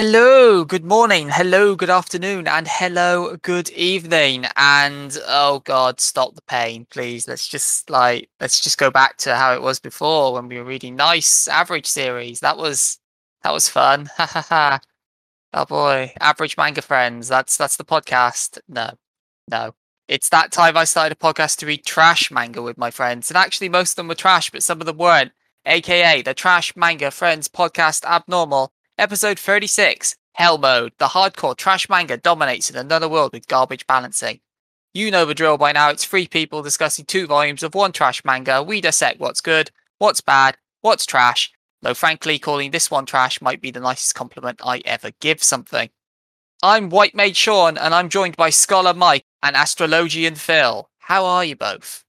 Hello, good morning, hello, good afternoon, and hello, good evening. And oh god, stop the pain, please. Let's just like let's just go back to how it was before when we were reading nice average series. That was that was fun. Ha ha ha. Oh boy, average manga friends. That's that's the podcast. No, no. It's that time I started a podcast to read trash manga with my friends, and actually most of them were trash, but some of them weren't. AKA the Trash Manga Friends Podcast Abnormal Episode 36 Hell Mode. The hardcore trash manga dominates in another world with garbage balancing. You know the drill by now. It's three people discussing two volumes of one trash manga. We dissect what's good, what's bad, what's trash. Though, frankly, calling this one trash might be the nicest compliment I ever give something. I'm White Mage Sean, and I'm joined by Scholar Mike and Astrologian Phil. How are you both?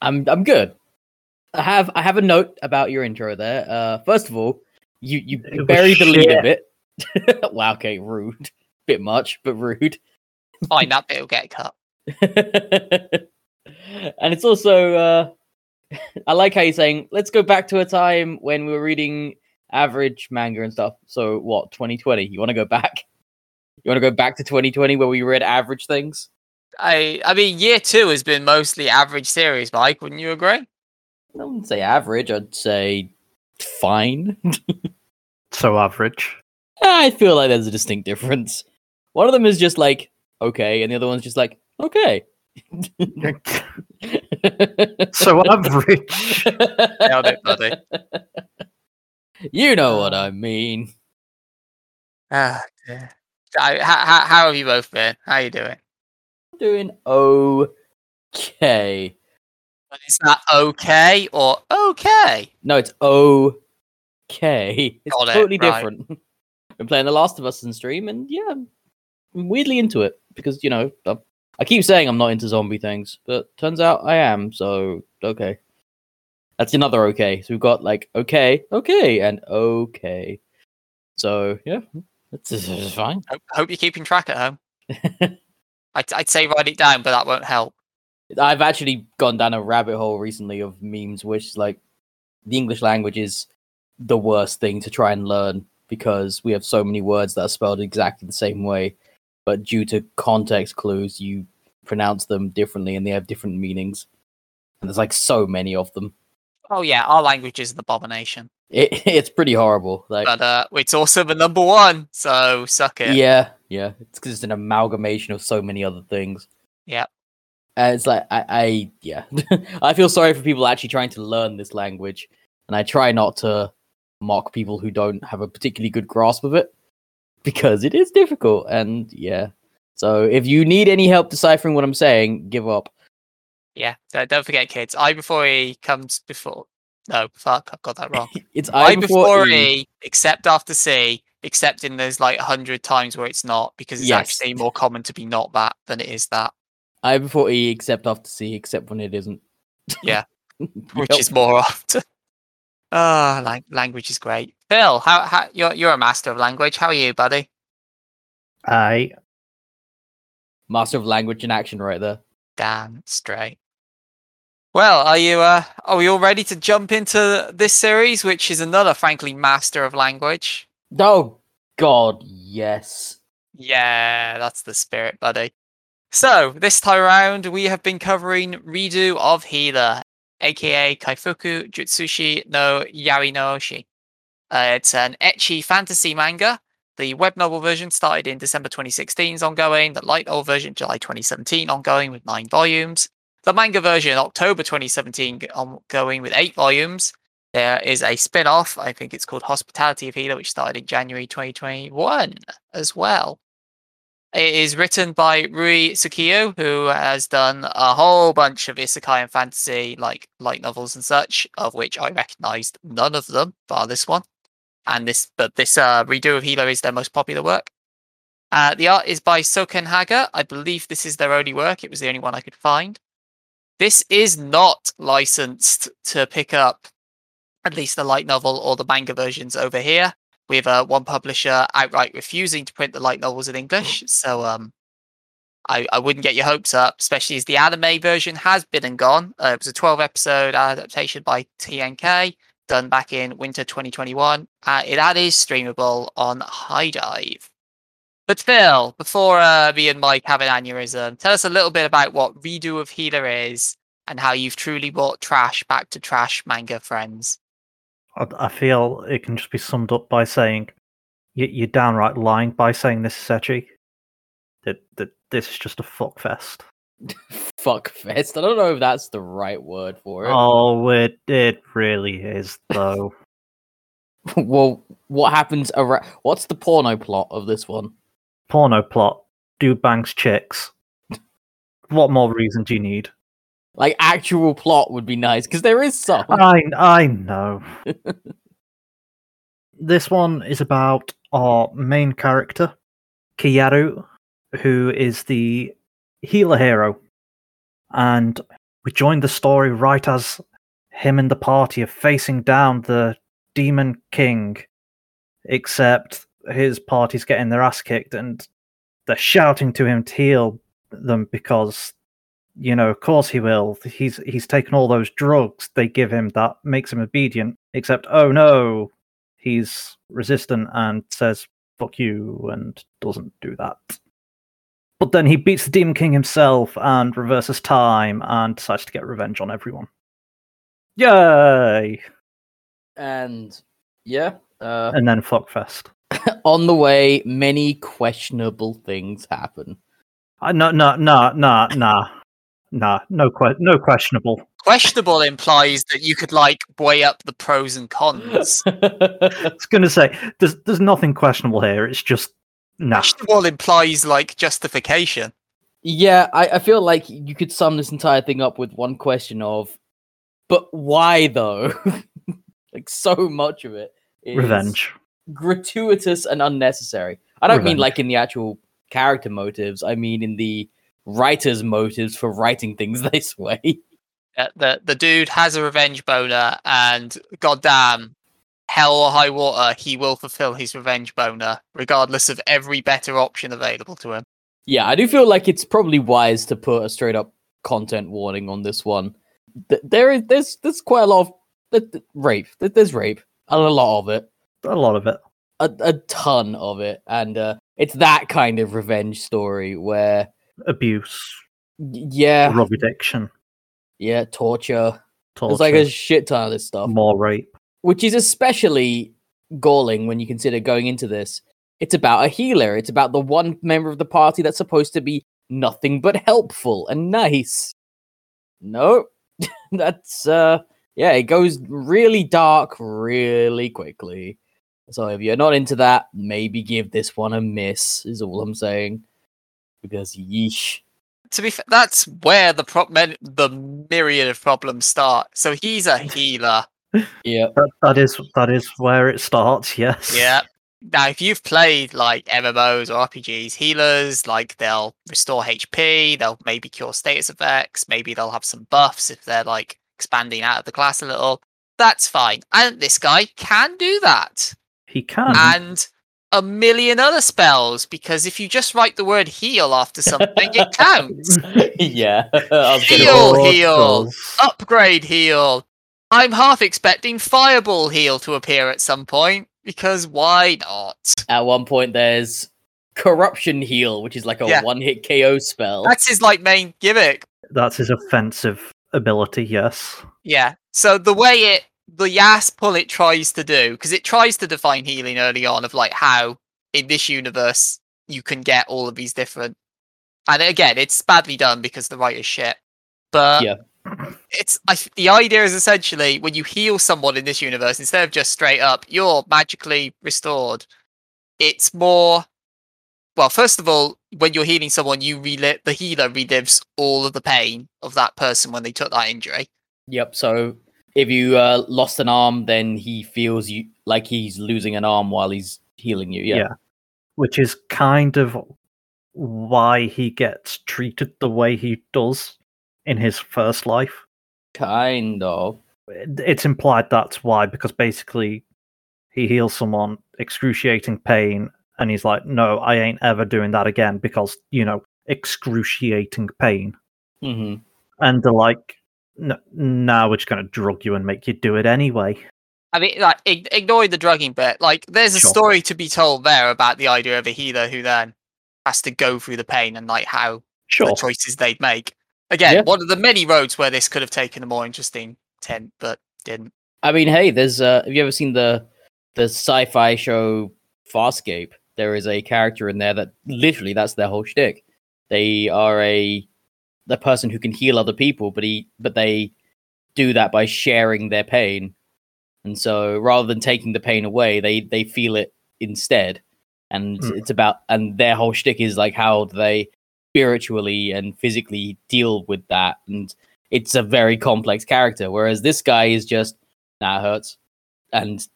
I'm I'm good. I have I have a note about your intro there. Uh, first of all, you you It was buried the lead a bit. wow, okay, rude. Bit much, but rude. Fine, that bit will get cut. and it's also uh I like how you're saying, let's go back to a time when we were reading average manga and stuff. So what, 2020? You want to go back? You want to go back to 2020 where we read average things? I I mean, year two has been mostly average series, Mike. Wouldn't you agree? I wouldn't say average. I'd say fine. So average. I feel like there's a distinct difference. One of them is just like okay, and the other one's just like okay. So average. Nailed it, buddy. You know what I mean. Ah, dear. I- How, how, how have you both been? How are you doing? I'm doing okay. Is that okay or okay? No, it's okay. It's Got it, totally right. different. Been playing The Last of Us in stream, and yeah, I'm weirdly into it because you know I, I keep saying I'm not into zombie things, but turns out I am. So okay, that's another okay. So we've got like okay, okay, and okay. So yeah, it's, it's fine. Hope, hope you're keeping track at home. I'd, I'd say write it down, but that won't help. I've actually gone down a rabbit hole recently of memes, which like the English language is the worst thing to try and learn because we have so many words that are spelled exactly the same way, but due to context clues, you pronounce them differently and they have different meanings. And there's like so many of them. Oh yeah, our language is an abomination, It, it's pretty horrible. Like, but uh, it's also the number one. So suck it. yeah, yeah, it's because it's an amalgamation of so many other things. Yep. And it's like I, I yeah, I feel sorry for people actually trying to learn this language, and I try not to mock people who don't have a particularly good grasp of it because it is difficult. And yeah, so if you need any help deciphering what I'm saying, give up. Yeah. Don't forget, kids. I before E comes before. No, fuck, I've got that wrong. It's I I before E. E, except after C, except in there's like a hundred times where it's not, because it's Yes. actually more common to be not that than it is that, I before E, except after C, except when it isn't. Yeah. which Yep. is more often. Ah, lang- language is great. Phil, how, how you're you're a master of language. How are you, buddy? I master of language in action right there. Damn straight. Well, are you uh are we all ready to jump into this series, which is another frankly master of language? Oh God, yes. Yeah, that's the spirit, buddy. So, this time around, we have been covering Redo of Healer, aka Kaifuku Jutsushi no Yari no Oshi. Uh, it's an ecchi fantasy manga. The web novel version started in December 2016, is ongoing. The light novel version, July 2017, ongoing with nine volumes. The manga version, October 2017, ongoing with eight volumes. There is a spin off, I think it's called Hospitality of Healer, which started in January 2021 as well. It is written by Rui Tsukiyo, who has done a whole bunch of isekai and fantasy, like light novels and such, of which I recognised none of them, bar this one. And this, but this uh, redo of Healer is their most popular work. Uh, the art is by Soken Haga. I believe this is their only work. It was the only one I could find. This is not licensed to pick up at least the light novel or the manga versions over here with uh, one publisher outright refusing to print the light novels in English. So um, I, I wouldn't get your hopes up, especially as the anime version has been and gone. Uh, it was a 12 episode adaptation by TNK. done back in winter 2021. Uh, it, that is streamable on HIDIVE. But Phil, before uh, me and Mike have an aneurysm, tell us a little bit about what Redo of Healer is and how you've truly brought trash back to trash manga friends. I, I feel it can just be summed up by saying you, you're downright lying by saying this is ecchi. That that this is just a fuck fest. Fuck fest. I don't know if that's the right word for it. Oh, it it really is though. well, what happens around? What's the porno plot of this one? Porno plot. Dude bangs chicks. What more reason do you need? Like actual plot would be nice because there is some. I I know. this one is about our main character, Keyaru, who is the healer hero. And we joined the story right as him and the party are facing down the demon king. Except his party's getting their ass kicked and they're shouting to him to heal them because you know, of course he will. He's he's taken all those drugs they give him that makes him obedient. Except, oh no, he's resistant and says "fuck you" and doesn't do that. But then he beats the Demon King himself and reverses time and decides to get revenge on everyone. Yay! And yeah, uh, And then fuckfest. on the way, many questionable things happen. Uh, no, no, no, no, no, no, no, que- no questionable. Questionable implies that you could like weigh up the pros and cons. I was going to say there's there's nothing questionable here. It's just nah. Questionable implies like justification. yeah, I, I feel like you could sum this entire thing up with one question of, but why though? like so much of it is Revenge. gratuitous and unnecessary. I don't mean like in the actual character motives. I mean in the writer's motives for writing things this way. Uh, the the dude has a revenge boner, and goddamn, hell or high water, he will fulfill his revenge boner, regardless of every better option available to him. Yeah, I do feel like it's probably wise to put a straight up content warning on this one. Th- There is there's there's quite a lot of th- th- rape. Th- There's rape, and a lot of it, A lot of it. a, a ton of it, and uh, it's that kind of revenge story where, Abuse, yeah, drug addiction, yeah, torture. torture, There's like a shit ton of this stuff. more rape. which is especially galling when you consider going into this. It's about a healer. It's about the one member of the party that's supposed to be nothing but helpful and nice. No, that's uh, yeah, it goes really dark really quickly. So if you're not into that, maybe give this one a miss. Is all I'm saying. Because yeesh. To be fair, that's where the pro- men- the myriad of problems start. So he's a healer. Yeah, That, that is that is where it starts. Yes. Yeah. Now, if you've played like MMOs or RPGs, healers like they'll restore HP, they'll maybe cure status effects, maybe they'll have some buffs if they're like expanding out of the class a little. That's fine. And this guy can do that. He can. And a million other spells because if you just write the word heal after something, it counts. yeah. I was gonna- Heal, heal. Upgrade heal. I'm half expecting Fireball heal to appear at some point because why not? At one point, there's corruption heal, which is like a Yeah. one-hit KO spell. That's his like main gimmick. That's his offensive ability. Yes. Yeah. So the way it the Yas pull it tries to do, because it tries to define healing early on of like how in this universe you can get all of these different and again it's badly done because the writer's shit. But Yeah. it's I, the idea is essentially when you heal someone in this universe, instead of just straight up, you're magically restored. It's more well, first of all, when you're healing someone, you relive the healer relives all of the pain of that person when they took that injury. Yep. So if you uh, lost an arm, then he feels you like he's losing an arm while he's healing you. Yeah. Yeah. Which is kind of why he gets treated the way he does in his first life. Kind of. It's implied that's why, because basically he heals someone excruciating pain, and he's like, "No, I ain't ever doing that again," because you know, excruciating pain. hmm And they're like, "No, now we're just gonna drug you and make you do it anyway." I mean, like, ig- ignoring the drugging bit, like, there's a Sure. story to be told there about the idea of a healer who then has to go through the pain and like how Sure. the choices they'd make. Again, Yeah. one of the many roads where this could have taken a more interesting tint, but didn't. I mean, hey, there's uh have you ever seen the the sci-fi show Farscape? There is a character in there that literally that's their whole shtick. They are a the person who can heal other people, but he but they do that by sharing their pain. And so rather than taking the pain away, they they feel it instead. And Hmm. it's about and their whole shtick is like how do they spiritually and physically deal with that. And it's a very complex character. Whereas this guy is just nah, it hurts. And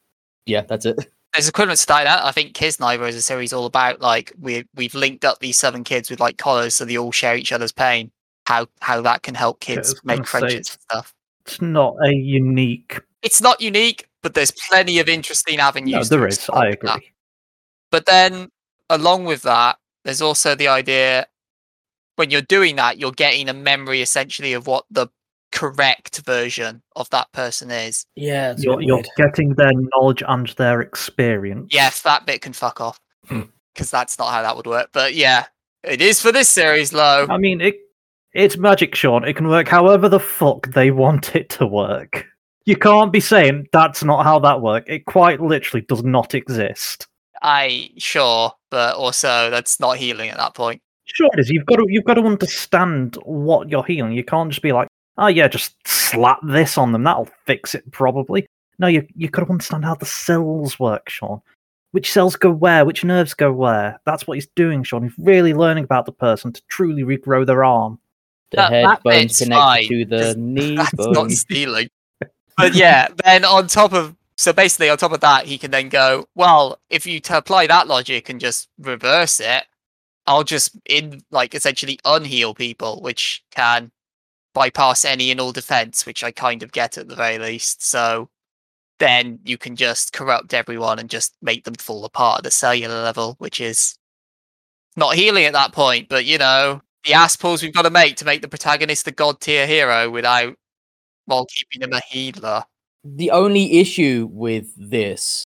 yeah, that's it. There's equivalent to that. I think Kiznaiver is a series all about like we we've linked up these seven kids with like collars so they all share each other's pain. How how that can help kids was make friendships and stuff. It's not a unique. It's not unique, but there's plenty of interesting avenues. No, there is. I with that. agree. But then, along with that, there's also the idea when you're doing that, you're getting a memory essentially of what the correct version of that person is. Yeah, You're, you're getting their knowledge and their experience. Yes, that bit can fuck off Hmm. because that's not how that would work. But yeah, it is for this series, low. I mean, it it's magic, Sean. It can work however the fuck they want it to work. You can't be saying that's not how that works. It quite literally does not exist. I sure, but also that's not healing at that point. Sure, it is. You've got to you've got to understand what you're healing. You can't just be like, oh yeah, just slap this on them. That'll fix it probably. No, you you got to understand how the cells work, Sean. Which cells go where? Which nerves go where? That's what he's doing, Sean. He's really learning about the person to truly regrow their arm. The That- head that bones connected fine, to the 'cause knee That's not stealing. But yeah, then on top of so basically on top of that, he can then go, well, if you t- apply that logic and just reverse it, I'll just in like essentially unheal people, which can bypass any and all defense, which I kind of get at the very least. So then you can just corrupt everyone and just make them fall apart at the cellular level, which is not healing at that point, but you know, the ass pulls we've got to make to make the protagonist a god tier hero without while keeping him a healer. the only issue with this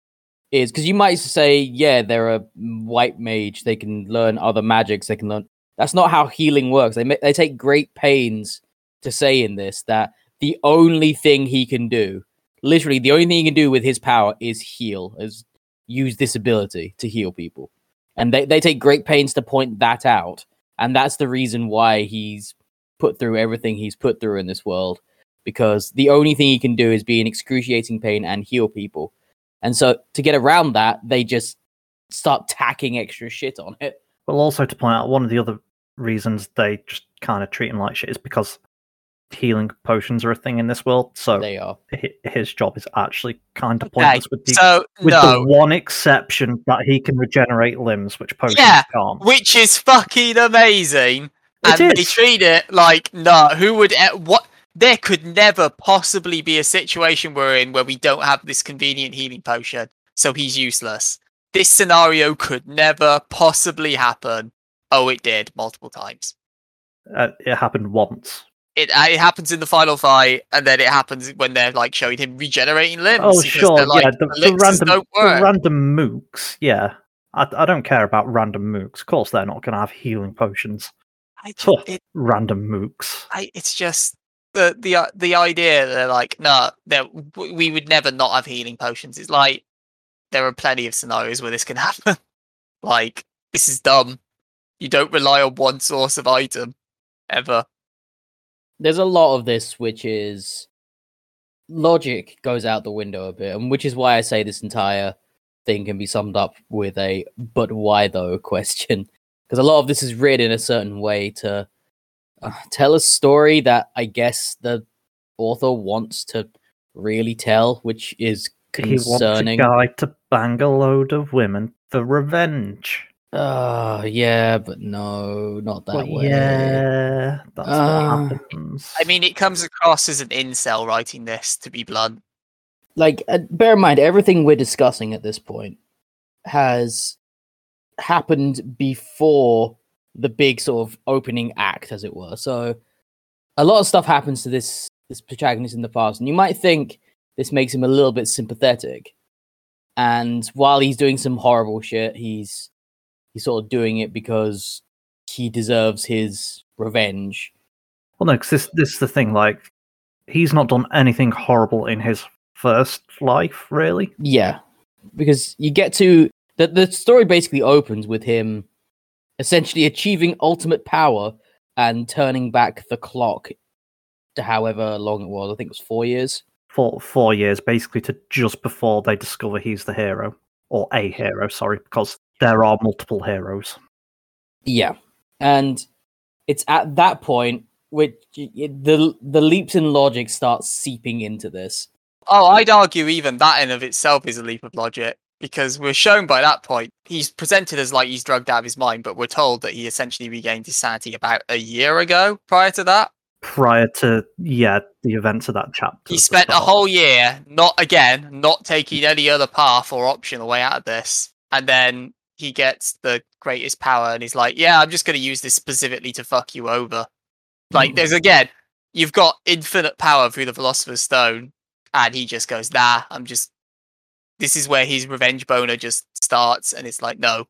is because you might say, yeah, they're a white mage, they can learn other magics, they can learn. That's not how healing works. They ma- they take great pains to say in this that the only thing he can do, literally, the only thing he can do with his power is heal, is use this ability to heal people, and they they take great pains to point that out, and that's the reason why he's put through everything he's put through in this world because the only thing he can do is be in excruciating pain and heal people. And so to get around that, they just start tacking extra shit on it. Well, also to point out, one of the other reasons they just kind of treat him like shit is because healing potions are a thing in this world. So They are. his job is actually kind of Okay, pointless with the so with no, the one exception that he can regenerate limbs, which potions Yeah, can't. which is fucking amazing. It and they treat it like no, who would what? There could never possibly be a situation we're in where we don't have this convenient healing potion, so he's useless. This scenario could never possibly happen. Oh, it did multiple times. Uh, it happened once. It uh, it happens in the final fight, and then it happens when they're like showing him regenerating limbs. Oh, sure, like, yeah. The, the "Elixirs random, the random mooks. Yeah, I, I don't care about random mooks. Of course, they're not going to have healing potions. I, Huh. it, Random mooks. I, it's just the the uh, the idea that they're like, no, w- we would never not have healing potions. It's like there are plenty of scenarios where this can happen. like this is dumb. You don't rely on one source of item ever. There's a lot of this which is logic goes out the window a bit, and which is why I say this entire thing can be summed up with a but why though question. Because a lot of this is written in a certain way to uh, tell a story that I guess the author wants to really tell, which is He wants a guy to bang a load of women for revenge. Oh, yeah, but no, not that But way. yeah, that's Uh, what happens. I mean, it comes across as an incel writing this, to be blunt. like uh, bear in mind everything we're discussing at this point has happened before the big sort of opening act as it were so a lot of stuff happens to this this protagonist in the past and you might think this makes him a little bit sympathetic. And while he's doing some horrible shit, he's he's sort of doing it because he deserves his revenge. Well, no, 'cause this this is the thing. Like, he's not done anything horrible in his first life, really. Yeah, because you get to the the story basically opens with him essentially achieving ultimate power and turning back the clock to however long it was. I think it was four years. Four four years, basically, to just before they discover he's the hero or a hero. Sorry, because there are multiple heroes. Yeah, and it's at that point which y- y- the the leaps in logic start seeping into this. Oh, I'd argue even that in of itself is a leap of logic because we're shown by that point he's presented as like he's drugged out of his mind, but we're told that he essentially regained his sanity about a year ago. Prior to that, Prior to yeah, the events of that chapter. he spent a whole year not again not taking any other path or option or way out of this, and then he gets the greatest power and he's like, "Yeah, I'm just going to use this specifically to fuck you over." Like, Mm. there's again, you've got infinite power through the Philosopher's Stone, and he just goes, "Nah, I'm just." This is where his revenge boner just starts, and it's like, no,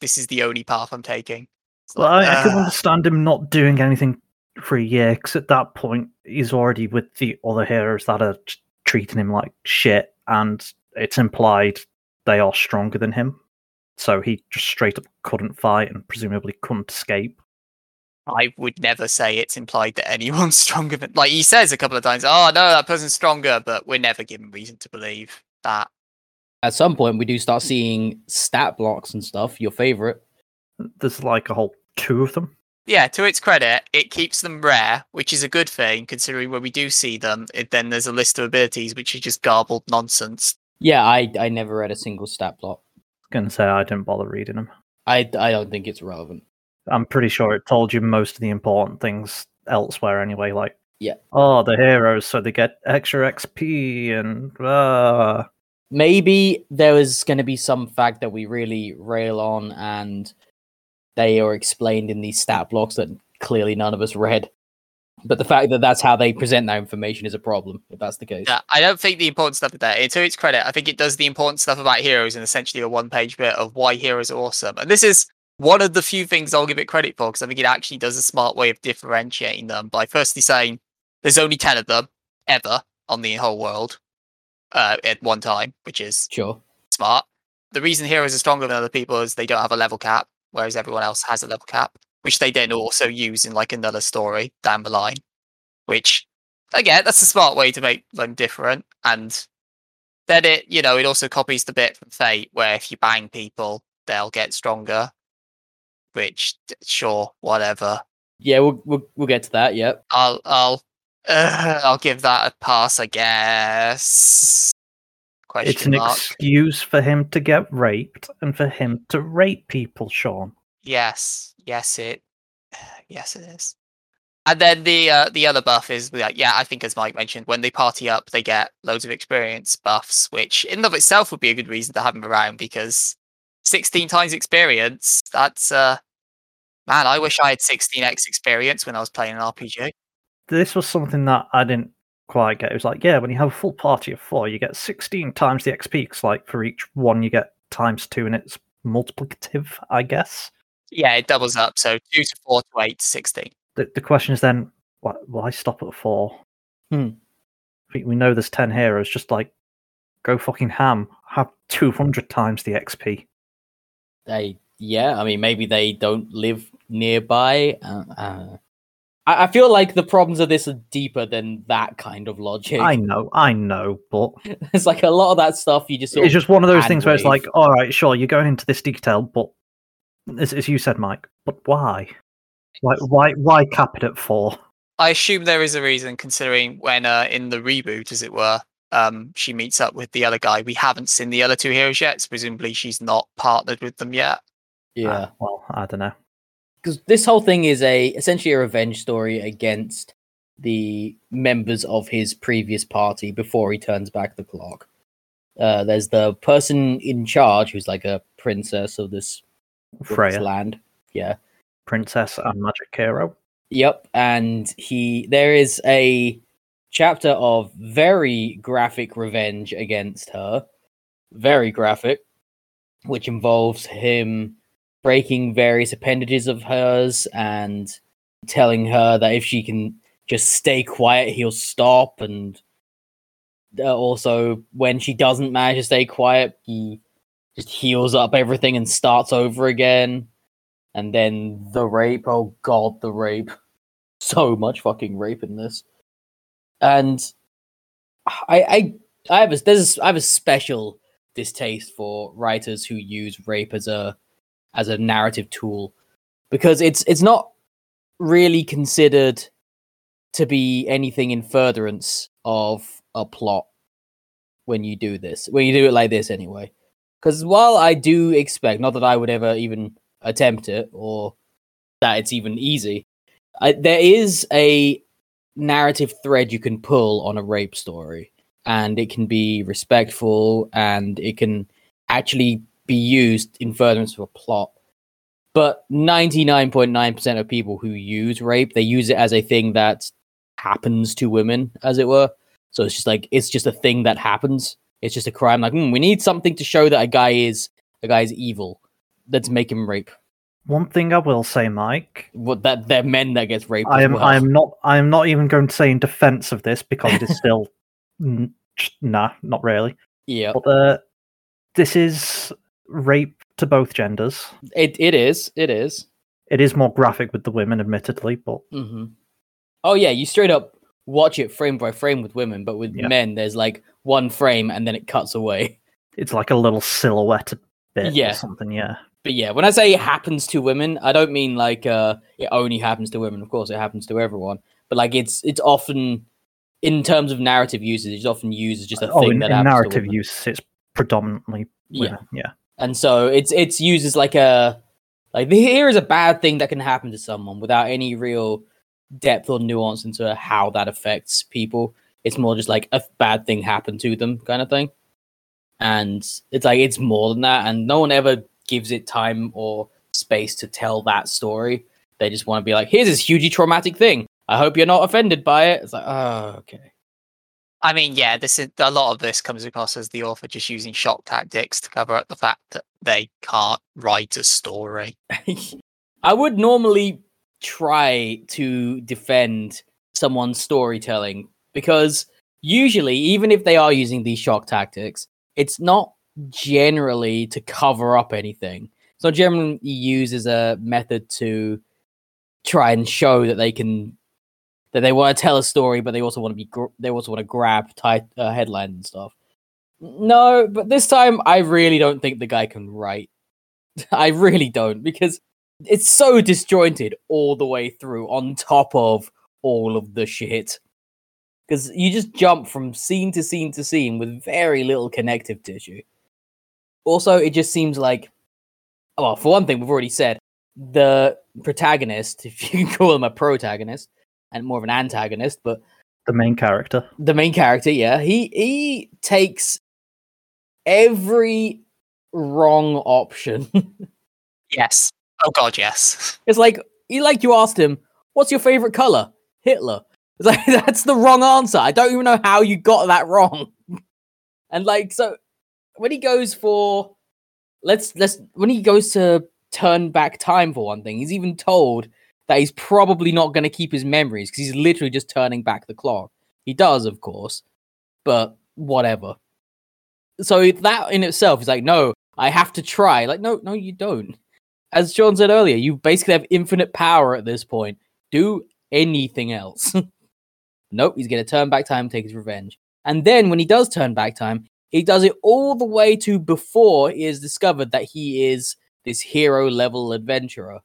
this is the only path I'm taking. It's Well, like, I, I can understand him not doing anything for a year because at that point he's already with the other heroes that are treating him like shit, and it's implied they are stronger than him. So he just straight up couldn't fight and presumably couldn't escape. I would never say it's implied that anyone's stronger than. Like he says a couple of times, "Oh no, that person's stronger," but we're never given reason to believe that. At some point, we do start seeing stat blocks and stuff. Your favorite, There's like a whole two of them. Yeah, to its credit, it keeps them rare, which is a good thing considering when we do see them, it, then there's a list of abilities which is just garbled nonsense. yeah, I I never read a single stat block. Gonna say I didn't bother reading them. I I don't think it's relevant. I'm pretty sure it told you most of the important things elsewhere anyway. Like Yeah. oh, the heroes, so they get extra XP and uh, maybe there is going to be some fact that we really rail on and they are explained in these stat blocks that clearly none of us read but the fact that that's how they present that information is a problem if that's the case Yeah, I don't think the important stuff is there. And to its credit, I think it does the important stuff about heroes in essentially a one page bit of why heroes are awesome. And this is one of the few things I'll give it credit for because I think it actually does a smart way of differentiating them by firstly saying there's only 10 of them ever on the whole world uh, at one time, which is sure smart. The reason heroes are stronger than other people is they don't have a level cap, whereas everyone else has a level cap, which they then also use in like another story down the line. Which, again, that's a smart way to make them different. And then it, you know, it also copies the bit from Fate where if you bang people, they'll get stronger. Which, sure, whatever. yeah we'll, we'll we'll get to that yep I'll, I'll, uh, I'll give that a pass, I guess. Question it's an mark. excuse for him to get raped and for him to rape people, Sean. Yes, yes, it, yes, it is. And then the uh, the other buff is like, yeah, I think as Mike mentioned, when they party up, they get loads of experience buffs, which in and of itself would be a good reason to have them around because sixteen times experience. That's uh, man, I wish I had sixteen x experience when I was playing an RPG. This was something that I didn't quite get. It was like, yeah, when you have a full party of four, you get 16 times the XP. 'cause, like for each one, you get times two, and it's multiplicative, I guess. Yeah, it doubles up, so two to four to eight to sixteen. The, the question is then, why, why stop at four? Hmm. We, we know there's 10 heroes, just like go fucking ham. Have 200 times the XP. they yeah i mean maybe they don't live nearby uh, uh, I, I feel like the problems of this are deeper than that kind of logic I know, I know, but it's like a lot of that stuff you just sort it's of just one of those hand things where it's wave. like, all right, sure, you're going into this detail, but as, as you said, Mike, but why? Like, why, why cap it at four? I assume there is a reason, considering when uh, in the reboot, as it were, um, she meets up with the other guy. We haven't seen the other two heroes yet, so presumably she's not partnered with them yet. yeah Uh, well, I don't know. because this whole thing is a essentially a revenge story against the members of his previous party before he turns back the clock. Uh, there's the person in charge who's like a princess of this Freya, land. Yeah. princess and magic hero. Yep. And he there is a chapter of very graphic revenge against her. Very graphic, which involves him breaking various appendages of hers and telling her that if she can just stay quiet, he'll stop. And uh, also, when she doesn't manage to stay quiet, he just heals up everything and starts over again. And then the rape. Oh god, the rape. So much fucking rape in this. And I I I have a there's I have a special distaste for writers who use rape as a as a narrative tool because it's it's not really considered to be anything in furtherance of a plot when you do this when you do it like this anyway because while i do expect not that i would ever even attempt it or that it's even easy I, there is a narrative thread you can pull on a rape story and it can be respectful and it can actually be used in furtherance of a plot. But 99.9% of people who use rape they use it as a thing that happens to women as it were. So it's just like it's just a thing that happens it's just a crime like hmm, we need something to show that a guy is a guy is evil let's make him rape One thing I will say, Mike, what that they're men that gets raped I am well. I am not I am not even going to say in defense of this because it is still n- nah, not really. yeah But uh, this is rape to both genders. it, it is it is It is more graphic with the women, admittedly, but hmm Oh yeah, you straight up watch it frame by frame with women, but with Yeah. men, there's like one frame and then it cuts away. it's like a little silhouette bit Yeah. or something. Yeah, But yeah, when I say it happens to women, I don't mean like uh it only happens to women. Of course, it happens to everyone, but like it's it's often in terms of narrative usage, it's often used as just a oh, thing in, that in narrative use, it's predominantly Yeah, women. Yeah, and so it's it's used as like a like here is a bad thing that can happen to someone without any real depth or nuance into how that affects people. It's more just like a bad thing happened to them kind of thing. And it's like it's more than that, and no one ever gives it time or space to tell that story. They just want to be like, here's this hugely traumatic thing. I hope you're not offended by it. It's like, oh, okay. I mean, yeah, this is a lot of this comes across as the author just using shock tactics to cover up the fact that they can't write a story. I would normally try to defend someone's storytelling because usually, even if they are using these shock tactics, it's not generally to cover up anything. It's not generally used as a method to try and show that they can that they want to tell a story, but they also want to be they also want to grab tight uh, headlines and stuff. No, but this time I really don't think the guy can write. I really don't because it's so disjointed all the way through on top of all of the shit because you just jump from scene to scene to scene with very little connective tissue also it just seems like well for one thing we've already said the protagonist if you can call him a protagonist and more of an antagonist but the main character. the main character yeah he he takes every wrong option Yes. Oh god, yes. It's like you like you asked him, "What's your favorite color?" Hitler. It's like that's the wrong answer. I don't even know how you got that wrong. and like so, when he goes for, let's let's when he goes to turn back time for one thing, he's even told that he's probably not going to keep his memories because he's literally just turning back the clock. He does, of course, but whatever. So that in itself is like, no, I have to try. Like, no, no, you don't as John said earlier, you basically have infinite power at this point. Do anything else. nope, he's going to turn back time, take his revenge. And then when he does turn back time, he does it all the way to before he has discovered that he is this hero level adventurer.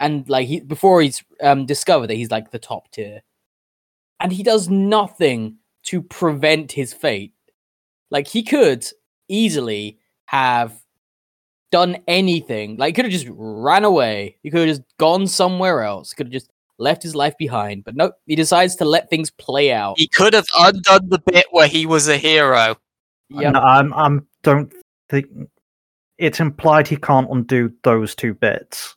And like he before he's um discovered that he's like the top tier. And he does nothing to prevent his fate. Like he could easily have done anything. Like, he could have just ran away. He could have just gone somewhere else. Could have just left his life behind. But nope, he decides to let things play out. He could have undone the bit where he was a hero. Yeah, No, I'm I'm don't think it's implied he can't undo those two bits.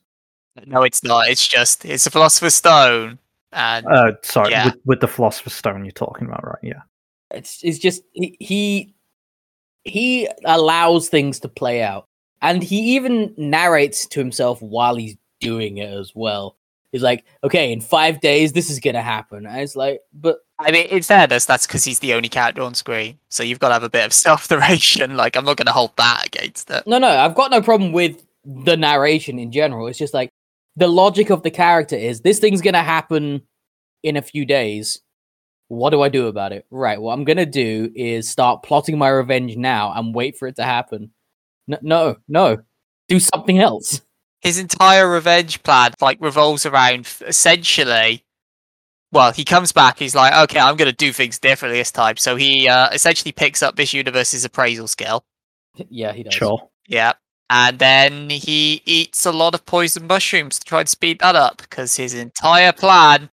No, it's not. It's just it's a philosopher's stone. And Uh, sorry, Yeah. with, with the Philosopher's Stone you're talking about, right? Yeah. it's it's just he, he he allows things to play out and he even narrates to himself while he's doing it as well he's like okay in five days this is gonna happen and it's like but I mean, in fairness, that's because he's the only character on screen. So you've got to have a bit of self narration. Like, I'm not going to hold that against it. no no i've got no problem with the narration in general it's just like the logic of the character is this thing's gonna happen in a few days what do i do about it right what i'm gonna do is start plotting my revenge now and wait for it to happen no no no do something else His entire revenge plan, like, revolves around essentially. Well, he comes back. He's like, okay, I'm going to do things differently this time. So he uh, essentially picks up this universe's appraisal skill. yeah he does Sure. Yeah. And then he eats a lot of poison mushrooms to try and speed that up because his entire plan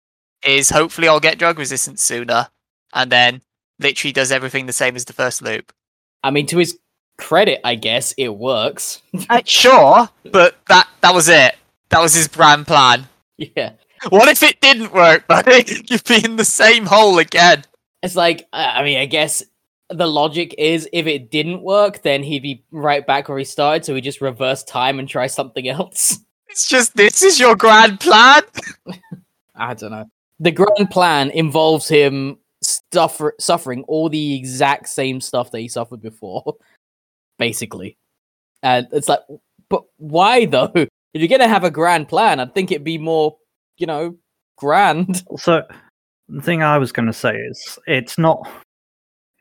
is hopefully I'll get drug resistance sooner. And then literally does everything the same as the first loop. I mean, to his credit, I guess it works. Uh, sure, but that that was it. That was his grand plan. yeah, What if it didn't work, buddy? You'd be in the same hole again. it's like I I mean, I guess the logic is if it didn't work, then he'd be right back where he started. So he just reverse time and try something else. It's just this is your grand plan. I don't know. The grand plan involves him suffer- suffering all the exact same stuff that he suffered before, basically. And it's like, but why though? If you're gonna have a grand plan, I'd think it'd be more, you know, grand. So the thing I was going to say is it's not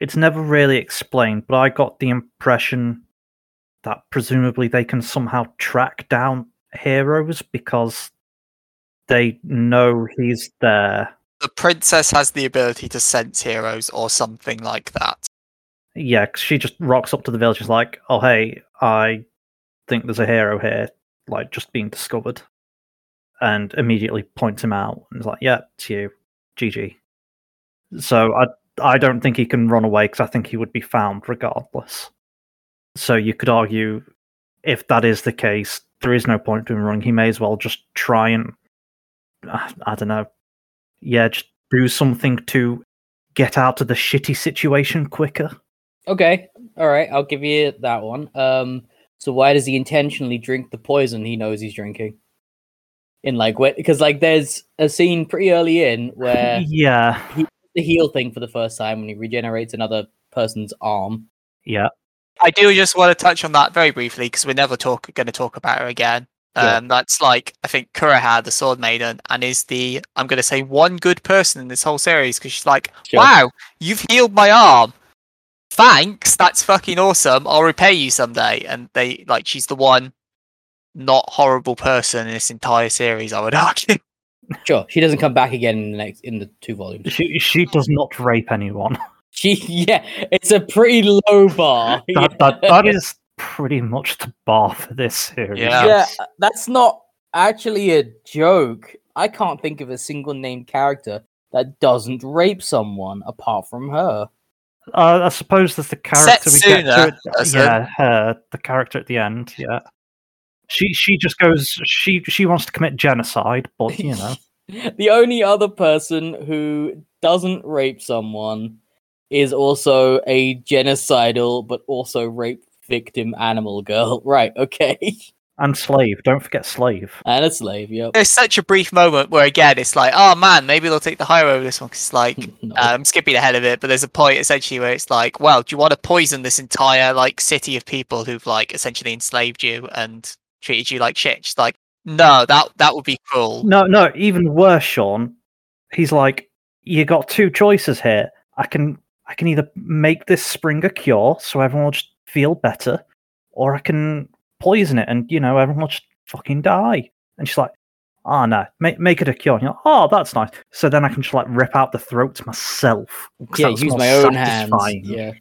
it's never really explained, but I got the impression that presumably they can somehow track down heroes because they know he's there. The princess has the ability to sense heroes or something like that. Yeah, she just rocks up to the village. She's like, "Oh hey, I think there's a hero here, like just being discovered," and immediately points him out and is like, "Yeah, it's you, GG." So I I don't think he can run away because I think he would be found regardless. So you could argue, if that is the case, there is no point to him running. He may as well just try and uh, I don't know, yeah, just do something to get out of the shitty situation quicker. Okay, all right, I'll give you that one. Um, so why does he intentionally drink the poison he knows he's drinking? In like, what? because like there's a scene pretty early in where yeah, the heal thing for the first time when he regenerates another person's arm. yeah. I do just want to touch on that very briefly because we're never talk going to talk about her again. Sure. Um, that's like I think Kureha, the Sword Maiden, and is the I'm going to say one good person in this whole series because she's like, Sure. wow, you've healed my arm. Thanks, that's fucking awesome. I'll repay you someday. And they like she's the one not horrible person in this entire series. I would argue. Sure, she doesn't come back again in the next in the two volumes. She she does not rape anyone. She, yeah, it's a pretty low bar. That that, that is pretty much the bar for this series. Yeah. yeah, that's not actually a joke. I can't think of a single named character that doesn't rape someone apart from her. Uh, I suppose there's the character we get to. Setsuna At, yeah, her, the character at the end. Yeah, she she just goes. She she wants to commit genocide, but you know, the only other person who doesn't rape someone is also a genocidal but also rape victim animal girl. Right, okay. And slave. Don't forget slave. and a slave, yep. There's such a brief moment where again it's like, oh man, maybe they'll take the high road with this one. 'cause it's like No. I'm skipping ahead of it, but there's a point essentially where it's like, well, do you want to poison this entire like city of people who've like essentially enslaved you and treated you like shit? She's like, no, that that would be cruel. No, no. Even worse, Sean. He's like, you got two choices here. I can I can either make this spring a cure, so everyone will just feel better, or I can poison it, and you know everyone will just fucking die. And she's like, oh no, make make it a cure. And you're like, oh, that's nice. So then I can just like rip out the throats myself. 'cause yeah, that's use more my own hands. Yeah.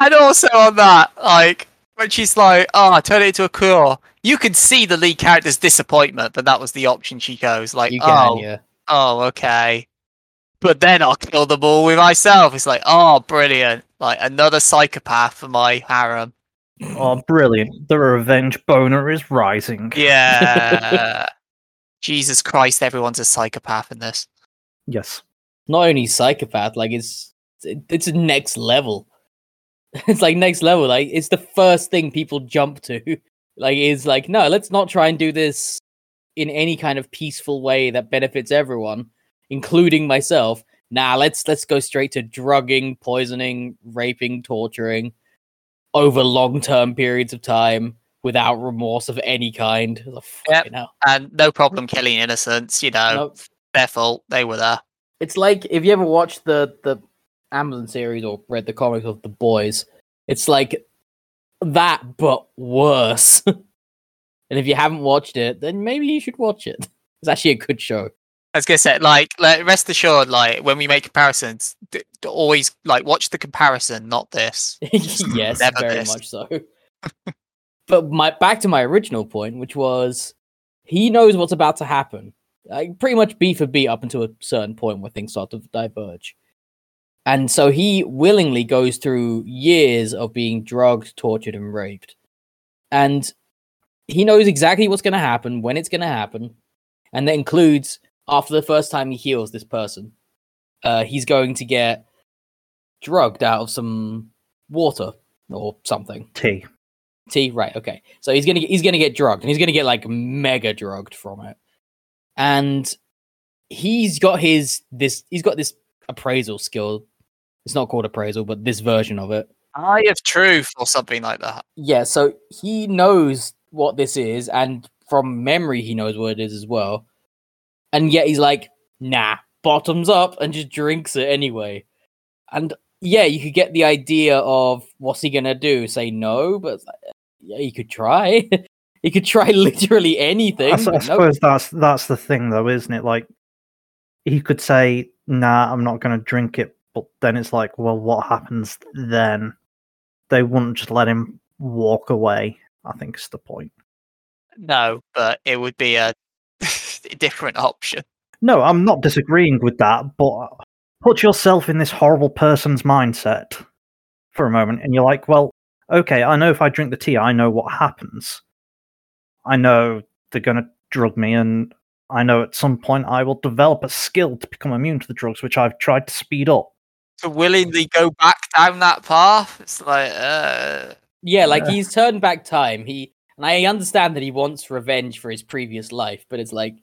And also on that, like when she's like, oh, turn it into a cure. You can see the lead character's disappointment, but that was the option she goes. Like, You can, oh, yeah. oh, okay. But then I'll kill them all with myself. It's like, oh, brilliant. Like another psychopath for my harem. Oh, brilliant! The revenge boner is rising. Yeah. Jesus Christ, everyone's a psychopath in this. Yes. Not only psychopath, like it's it- it's next level. It's like next level. Like it's the first thing people jump to. Like is like no, let's not try and do this in any kind of peaceful way that benefits everyone, including myself. Nah, let's let's go straight to drugging, poisoning, raping, torturing over long-term periods of time without remorse of any kind. Yep. And no problem killing innocents. You know, Nope. their fault. They were there. It's like if you ever watched the the Amazon series or read the comics of the boys, it's like that but worse. and if you haven't watched it, then maybe you should watch it. It's actually a good show. I was gonna say, like, like, rest assured, like, when we make comparisons, d- d- always like watch the comparison, not this. yes, Never very this. much so. but my back to my original point, which was he knows what's about to happen. Like pretty much beat for beat up until a certain point where things start to diverge. And so he willingly goes through years of being drugged, tortured, and raped. And he knows exactly what's going to happen, when it's going to happen. And that includes after the first time he heals this person, uh, he's going to get drugged out of some water or something. Tea. Tea, right? Okay, so he's gonna get, he's gonna get drugged, and he's gonna get like mega drugged from it. And he's got his this he's got this appraisal skill. It's not called appraisal, but this version of it. Eye of truth or something like that. Yeah, so he knows what this is, and from memory, he knows what it is as well. And yet he's like, nah, bottoms up, and just drinks it anyway. And yeah, you could get the idea of what's he gonna do? Say no, but yeah, he could try. he could try literally anything. I, s- I but nope. suppose that's that's the thing, though, isn't it? Like, he could say, "Nah, I'm not going to drink it," but then it's like, well, what happens then? They wouldn't just let him walk away. I think is the point. No, but it would be a different option. No, I'm not disagreeing with that, but put yourself in this horrible person's mindset for a moment, and you're like, well, okay, I know if I drink the tea, I know what happens. I know they're going to drug me, and I know at some point I will develop a skill to become immune to the drugs, which I've tried to speed up. To willingly go back down that path, it's like, uh, Yeah, like Uh. he's turned back time. He and I understand that he wants revenge for his previous life, but it's like,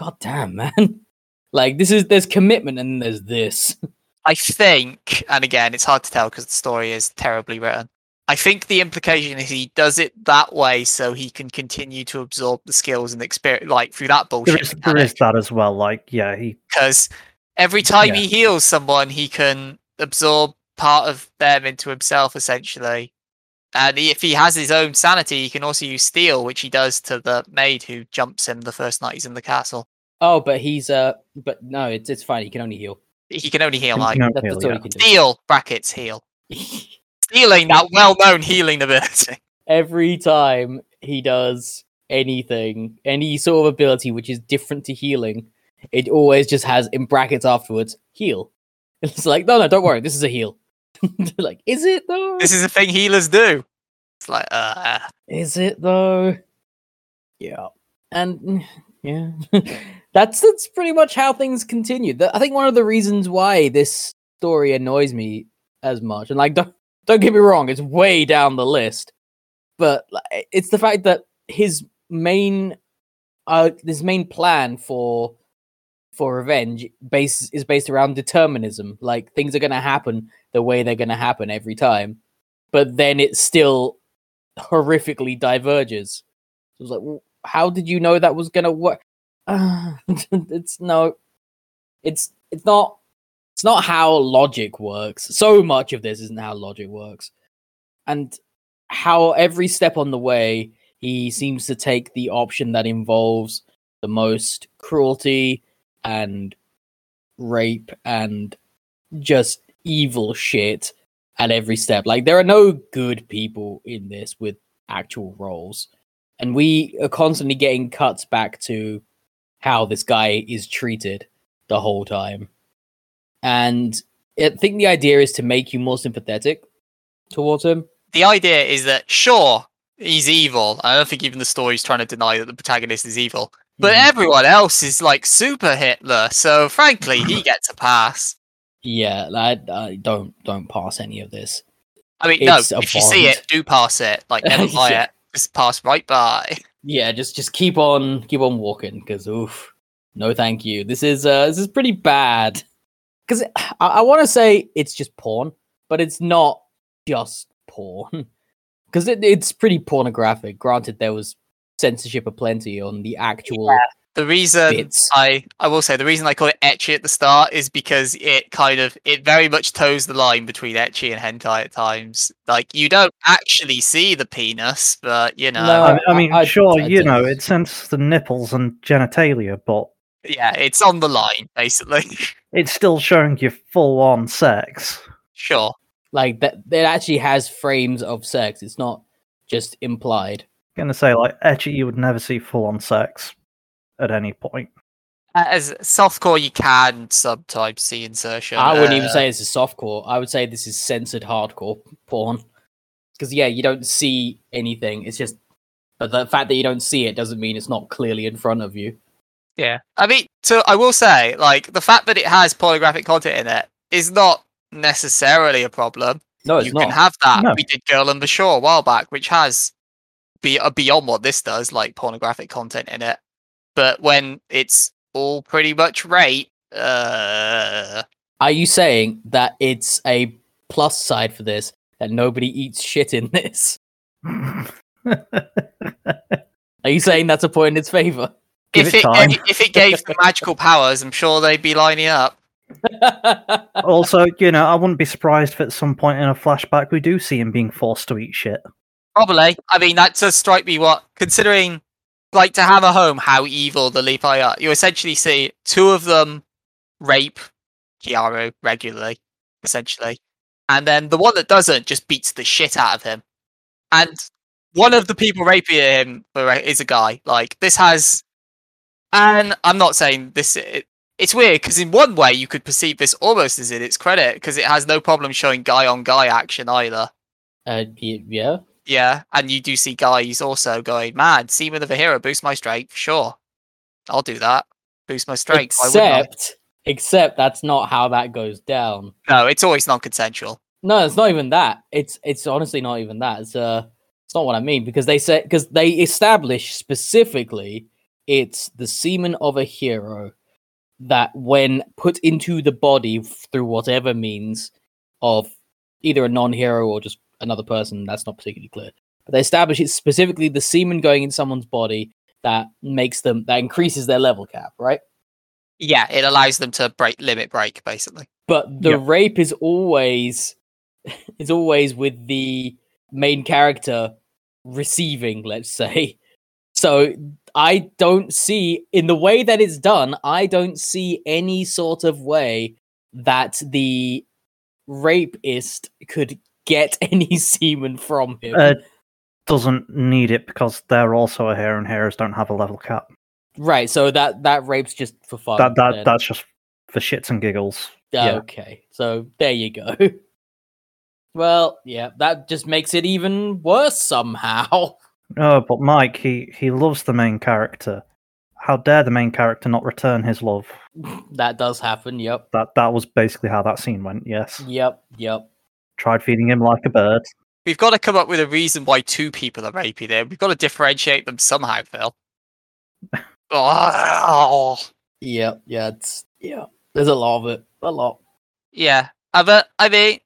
god damn, man. like this is there's commitment and there's this. I think, and again, it's hard to tell because the story is terribly written. I think the implication is he does it that way so he can continue to absorb the skills and experience, like through that There bullshit. is, there is that as well. Like, yeah, he Because every time Yeah. he heals someone, he can absorb part of them into himself, essentially. And if he has his own sanity, he can also use steal, which he does to the maid who jumps him the first night he's in the castle. Oh, but he's uh but no, it's it's fine, he can only heal. He can only heal like only That's, heal, that's all yeah. he can do. steal brackets heal. Stealing that well-known healing ability. Every time he does anything, any sort of ability which is different to healing, it always just has in brackets afterwards, heal. It's like, no, no, don't worry, this is a heal. like, is it though? This is a thing healers do. It's like, uh, Is it though? Yeah. And yeah. that's that's pretty much how things continue. Th- I think one of the reasons why this story annoys me as much, and like don't don't get me wrong, it's way down the list. But like, it's the fact that his main uh his main plan for for revenge base is based around determinism. Like things are gonna happen the way they're gonna happen every time. But then it still horrifically diverges. So it's like, well, how did you know that was gonna work? Uh, it's no, it's it's not. It's not how logic works. So much of this isn't how logic works, and how every step on the way he seems to take the option that involves the most cruelty and rape and just evil shit at every step. Like there are no good people in this with actual roles. And we are constantly getting cuts back to how this guy is treated the whole time. And I think the idea is to make you more sympathetic towards him. the idea is that sure he's evil. I don't think even the story's trying to deny that the protagonist is evil. But Mhm. everyone else is like super Hitler, so frankly, he gets a pass. Yeah, I, I don't don't pass any of this. I mean, no, It's if you see it, do pass it. Like, never buy Yeah. it. Just pass right by. Yeah, just just keep on keep on walking because oof, no, thank you. This is uh this is pretty bad. Because I, I want to say it's just porn, but it's not just porn. Because it, it's pretty pornographic. Granted, there was censorship aplenty on the actual The reason bits. I I will say the reason I call it ecchi at the start is because it kind of it very much toes the line between ecchi and hentai at times. Like you don't actually see the penis, but you know, No. I, I I- mean, I- sure, I you know, don't. it censors the nipples and genitalia, but yeah, it's on the line basically. it's still showing you full on sex. sure. Like that, it actually has frames of sex. It's not just implied. gonna say, like, Ecchi, you would never see full on sex at any point. As softcore, you can sometimes see insertion. I wouldn't even uh, say this is softcore. I would say this is censored hardcore porn. Because yeah, you don't see anything. It's just, but the fact that you don't see it doesn't mean it's not clearly in front of you. Yeah, I mean, so I will say, like, the fact that it has pornographic content in it is not necessarily a problem. No, it's you not. can have that. No. We did Girl on the Shore a while back, which has be uh, beyond what this does, like pornographic content in it. But when it's all pretty much rape, uh, Are you saying that it's a plus side for this that nobody eats shit in this? Are you saying that's a point in its favor? Give if it it gave, if it gave them magical powers, I'm sure they'd be lining up. also, you know, I wouldn't be surprised if at some point in a flashback we do see him being forced to eat shit. Probably. I mean, that does strike me. What considering, like, to hammer home how evil the Leapai are, you essentially see two of them rape Keyaru regularly, essentially, and then the one that doesn't just beats the shit out of him. And one of the people raping him is a guy. Like this has, and I'm not saying this. It, it's weird because in one way you could perceive this almost as in its credit because it has no problem showing guy on guy action either. uh, yeah. Yeah, and you do see guys also going, man, semen of a hero, boost my strength. Sure, I'll do that. Boost my strength. Except, except that's not how that goes down. No, it's always non-consensual. No, it's not even that. It's it's honestly not even that. It's uh, it's not what I mean because they say because they establish specifically it's the semen of a hero that when put into the body through whatever means of either a non-hero or just another person that's not particularly clear but they establish it's specifically the semen going in someone's body that makes them that increases their level cap right Yeah, it allows them to break limit break basically. but the Yep. rape is always is always with the main character receiving let's say so i don't see in the way that it's done i don't see any sort of way that the rapist could get any semen from him Uh, doesn't need it because they're also a hare and hares don't have a level cap. right so that that rape's just for fun that that then. that's just for shits and giggles. yeah. Okay, so there you go. well, yeah, that just makes it even worse somehow. Oh, but Mike, he he loves the main character. How dare the main character not return his love? that does happen. Yep, That that was basically how that scene went. Yes, yep, yep. Tried feeding him like a bird. We've got to come up with a reason why two people are raping him. We've got to differentiate them somehow, Phil. oh, Yep, yeah, it's yeah. There's a lot of it. A lot. yeah. But I mean,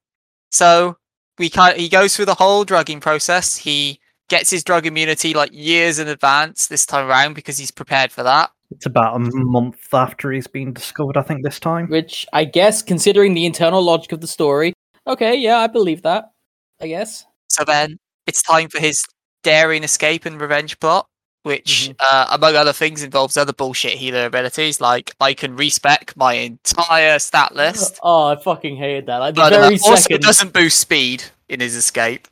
so we kind he goes through the whole drugging process. He gets his drug immunity like years in advance this time around because he's prepared for that. It's about a month after he's been discovered, I think, this time. Which I guess, considering the internal logic of the story, okay, yeah, I believe that. I guess. So then it's time for his daring escape and revenge plot, which, Mhm. uh, among other things, involves other bullshit healer abilities. Like I can respec my entire stat list, Oh, I fucking hated that. Like the but uh, very also second. doesn't boost speed in his escape.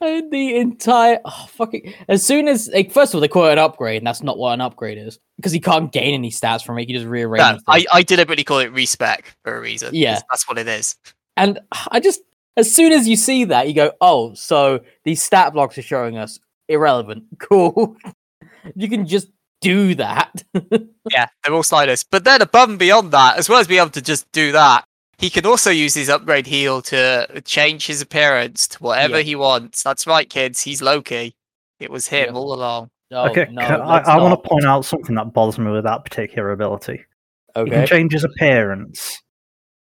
And the entire oh, fucking as soon as like first of all they call it an upgrade and that's not what an upgrade is because he can't gain any stats from it he just rearrange No. I, I deliberately call it respec for a reason. Yeah. that's what it is. And I just as soon as you see that you go oh so these stat blocks are showing us irrelevant cool you can just do that. Yeah, they're all sliders. But then above and beyond that, as well as being able to just do that, he can also use his upgrade heal to change his appearance to whatever Yeah. he wants. That's right, kids. He's Loki. It was him Yeah. all along. Oh, okay, no, I, I want to point out something that bothers me with that particular ability. Okay. He can Okay. change his appearance.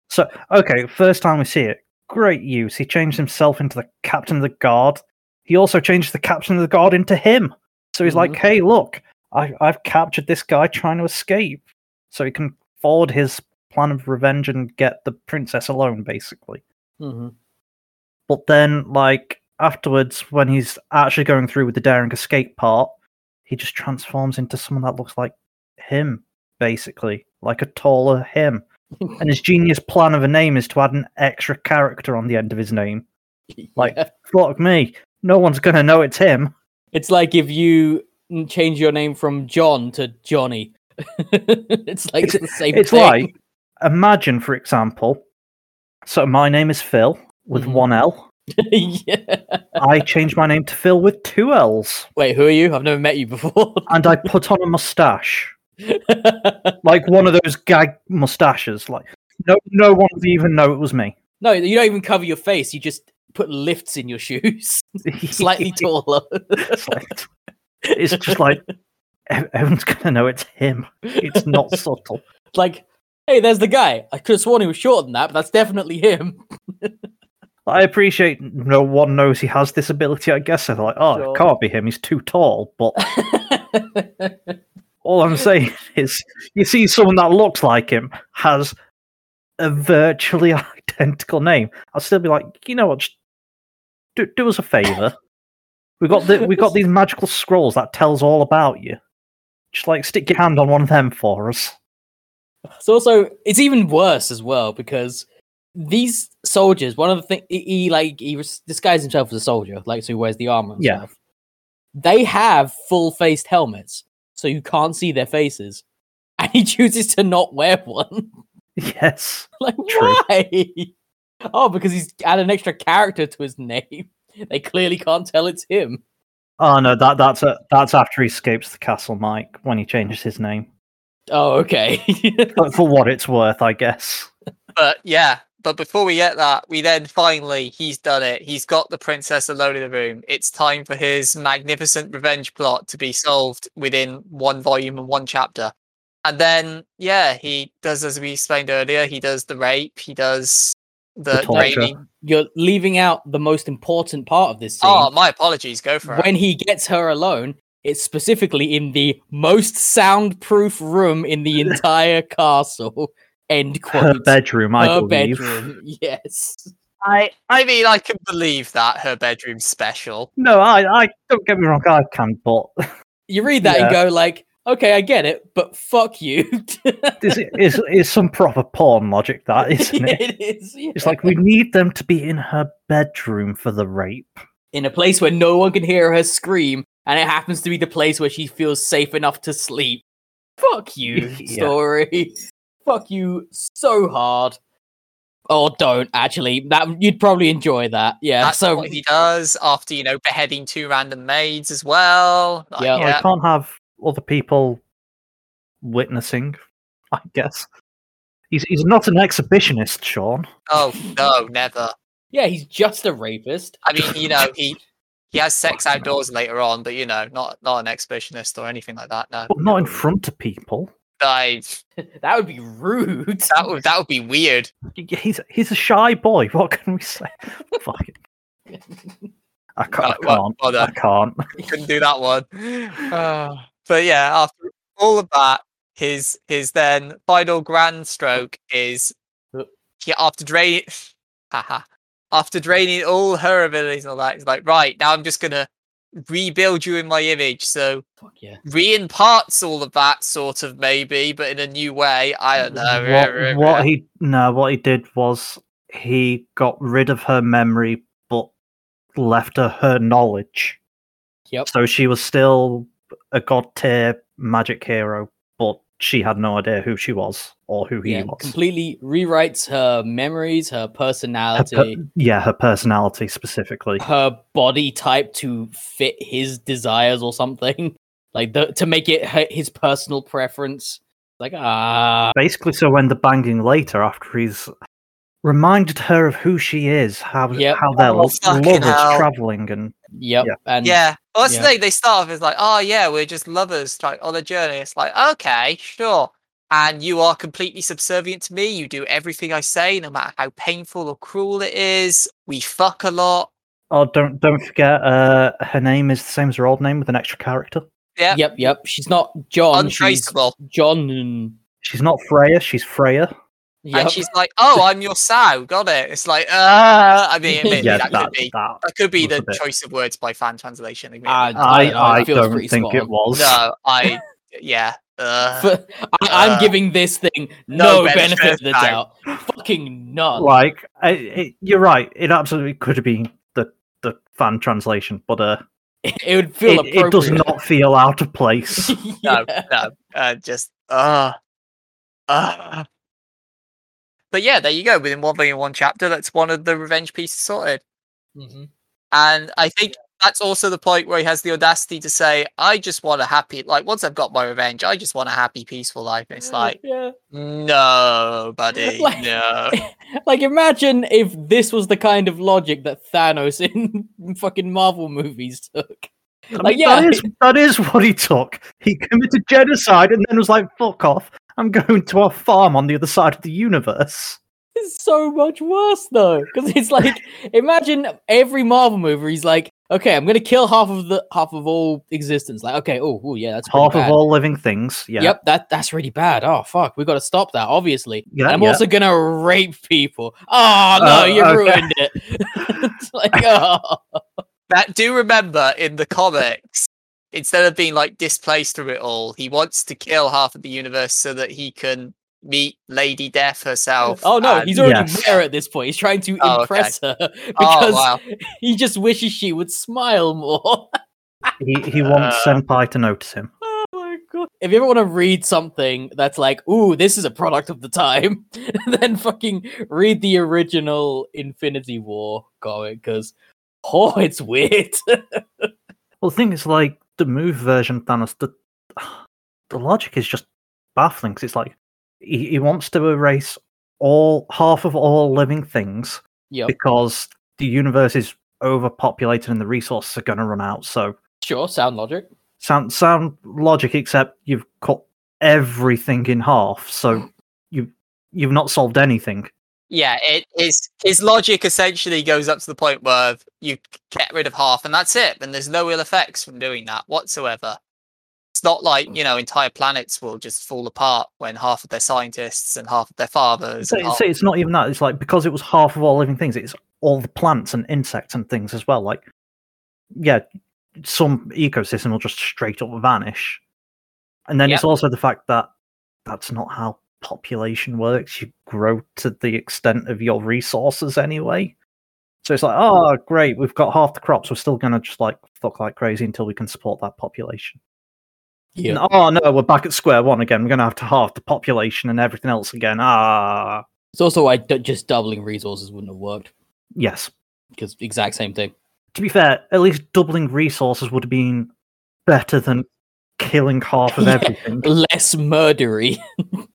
So, okay, first time we see it, great use. He changed himself into the captain of the guard. He also changed the captain of the guard into him. So he's like, hey, look, I, I've captured this guy trying to escape. So he can forward his plan of revenge and get the princess alone, basically. hmm But then, like, afterwards, when he's actually going through with the daring escape part, he just transforms into someone that looks like him, basically, like a taller him. And his genius plan of a name is to add an extra character on the end of his name. Like- Yeah. Fuck me, no one's gonna know it's him. It's like if you change your name from John to Johnny. it's like It's- the same It's thing. like, imagine, for example, so my name is Phil with Mhm. one L. yeah. I changed my name to Phil with two L's, Wait, who are you? I've never met you before. and I put on a mustache. like one of those gag mustaches. Like no, no one would even know it was me. no, you don't even cover your face. You just put lifts in your shoes, slightly taller. it's, like- it's just like everyone's gonna know it's him. It's not subtle. like, hey, there's the guy. I could have sworn he was shorter than that, but that's definitely him. I appreciate no one knows he has this ability. I guess they're like, oh, Sure. it can't be him. He's too tall. But all I'm saying is, you see someone that looks like him has a virtually identical name. I'll still be like, you know what? Do, do us a favor. We got the, we got these magical scrolls that tells all about you. Just like stick your hand on one of them for us. It's also it's even worse as well because these soldiers, one of the things he, he like he disguised himself as a soldier, like so he wears the armor and Yeah. stuff. They have full faced helmets, so you can't see their faces, and he chooses to not wear one. Yes. like True. why? Oh, because he's added an extra character to his name. They clearly can't tell it's him. Oh no, that that's a, that's after he escapes the castle, Mike. When he changes his name, Oh, okay. but for what it's worth, I guess. But yeah, but before we get that, we then finally he's done it. He's got the princess alone in the room. It's time for his magnificent revenge plot to be solved within one volume and one chapter. And then yeah, he does as we explained earlier, he does the rape, he does the, torture. draining. You're leaving out the most important part of this oh, scene. Oh, my apologies, go for it. when he gets her alone, it's specifically in the most soundproof room in the entire castle. End quote. Her bedroom, I Her believe. bedroom. Yes. I I mean I can believe that her bedroom's special. No, I, I don't get me wrong, I can, but You read that and go like, okay, I get it, but fuck you. this is is some proper porn logic, that isn't it? it is. It's yeah. like we need them to be in her bedroom for the rape. in a place where no one can hear her scream, and it happens to be the place where she feels safe enough to sleep. Fuck you, Yeah. story. Fuck you so hard. Or don't actually. That you'd probably enjoy that. Yeah. That's so what he does after you know beheading two random maids as well. Like, Yeah. Yeah. I can't have other people witnessing, I guess. He's he's not an exhibitionist, Sean. Oh no, never. yeah, he's just a rapist. I mean, you know, he he has sex outdoors later on, but you know, not not an exhibitionist or anything like that. No, But not in front of people. I, That would be rude. that would that would be weird. He's he's a shy boy. What can we say? Fuck it. I can't. I can't. well I can't. Couldn't do that one. Uh, but yeah, after all of that, his his then final grand stroke is Uh. he after draining, haha, after draining all her abilities and all that. He's like, right now, I'm just gonna rebuild you in my image. So Fuck yeah. re-imparts all of that sort of maybe, but in a new way. I don't know. What, what he no, what he did was he got rid of her memory, but left her her knowledge. Yep. So she was still a god tier magic hero, she had no idea who she was or who he Yeah, was. completely rewrites her memories, her Her per- personality, yeah, her personality specifically. her body type to fit his desires or something. like the to make it hi- his personal preference. Like ah, Basically, so when they're banging later, after he's reminded her of who she is, how Yep. how their Oh, love is hell. traveling, and yep, Yeah. and yeah. Well, that's yeah. the thing. They start off as like, oh yeah, we're just lovers, like on a journey. It's like, okay, sure. And you are completely subservient to me. You do everything I say, no matter how painful or cruel it is. We fuck a lot. oh, don't don't forget, uh, her name is the same as her old name with an extra character. Yeah. yep, yep. She's not John. She's Untraceable. John. And, She's not Flare, she's Freya. Yep. And she's like, oh, I'm your sow. Got it. It's like, uh, I mean, admittedly, Yeah, that, that, could be. that. That could be the bit- choice of words by fan translation. admittedly. I, I, don't know, I it don't think spot it was. no, I, yeah. Uh, For- I, Uh, I'm giving this thing no no, benefit benefit of of the doubt. doubt. Fucking none. Like, I, it, you're right. It absolutely could have been the the fan translation, but uh, it would feel it, it does not feel out of place. no, no, uh, just uh, uh. But yeah, there you go. Within one volume, one chapter, that's one of the revenge pieces sorted. Mhm. And I think that's also the point where he has the audacity to say, "I just want a happy, like once I've got my revenge, I just want a happy, peaceful life." And it's like, yeah. no, buddy, Like- no. Like, imagine if this was the kind of logic that Thanos in fucking Marvel movies took. I Like, mean, yeah. that is that is what he took. He committed genocide and then was like, "Fuck off! I'm going to a farm on the other side of the universe." It's so much worse though, because it's like imagine every Marvel movie. He's like, okay, I'm gonna kill half of the half of all existence. Like, okay, oh, oh yeah, that's Half bad. of all living things. Yeah. Yep, that that's really bad. Oh fuck, we got to stop that. Obviously, Yeah, I'm yeah. also gonna rape people. Oh no, Uh, you okay. ruined it. it's like, oh, That do remember in the comics, instead of being like displaced through it all, he wants to kill half of the universe so that he can meet Lady Death herself. oh no, and- he's already Yes. there at this point. He's trying to Oh, okay. impress her oh because wow. he just wishes she would smile more. He he wants Uh, Senpai to notice him. Oh my god. If you ever want to read something that's like, ooh, this is a product of the time, then fucking read the original Infinity War comic because oh, it's weird. Well, the thing is, like the move version Thanos, the the logic is just baffling because it's like he, he wants to erase all half of all living things yep, because the universe is overpopulated and the resources are going to run out. So sure, sound logic. sound sound logic, except you've cut everything in half. So you you've not solved anything. Yeah, it is his logic essentially goes up to the point where you get rid of half and that's it, and there's no ill effects from doing that whatsoever. It's not like, hmm. you know, entire planets will just fall apart when half of their scientists and half of their fathers So, so it's not even that. It's like because it was half of all living things, it's all the plants and insects and things as well. Like, yeah, some ecosystem will just straight up vanish. And then it's also the fact that that's not how population works. You grow to the extent of your resources anyway. So it's like, oh, great, we've got half the crops. We're still going to just like fuck like crazy until we can support that population. Yeah. And, oh no, we're back at square one again. We're going to have to halve the population and everything else again. Ah, It's also why just doubling resources wouldn't have worked yes. because exact same thing. To be fair, at least doubling resources would have been better than killing half of Yeah. everything. Less murdery,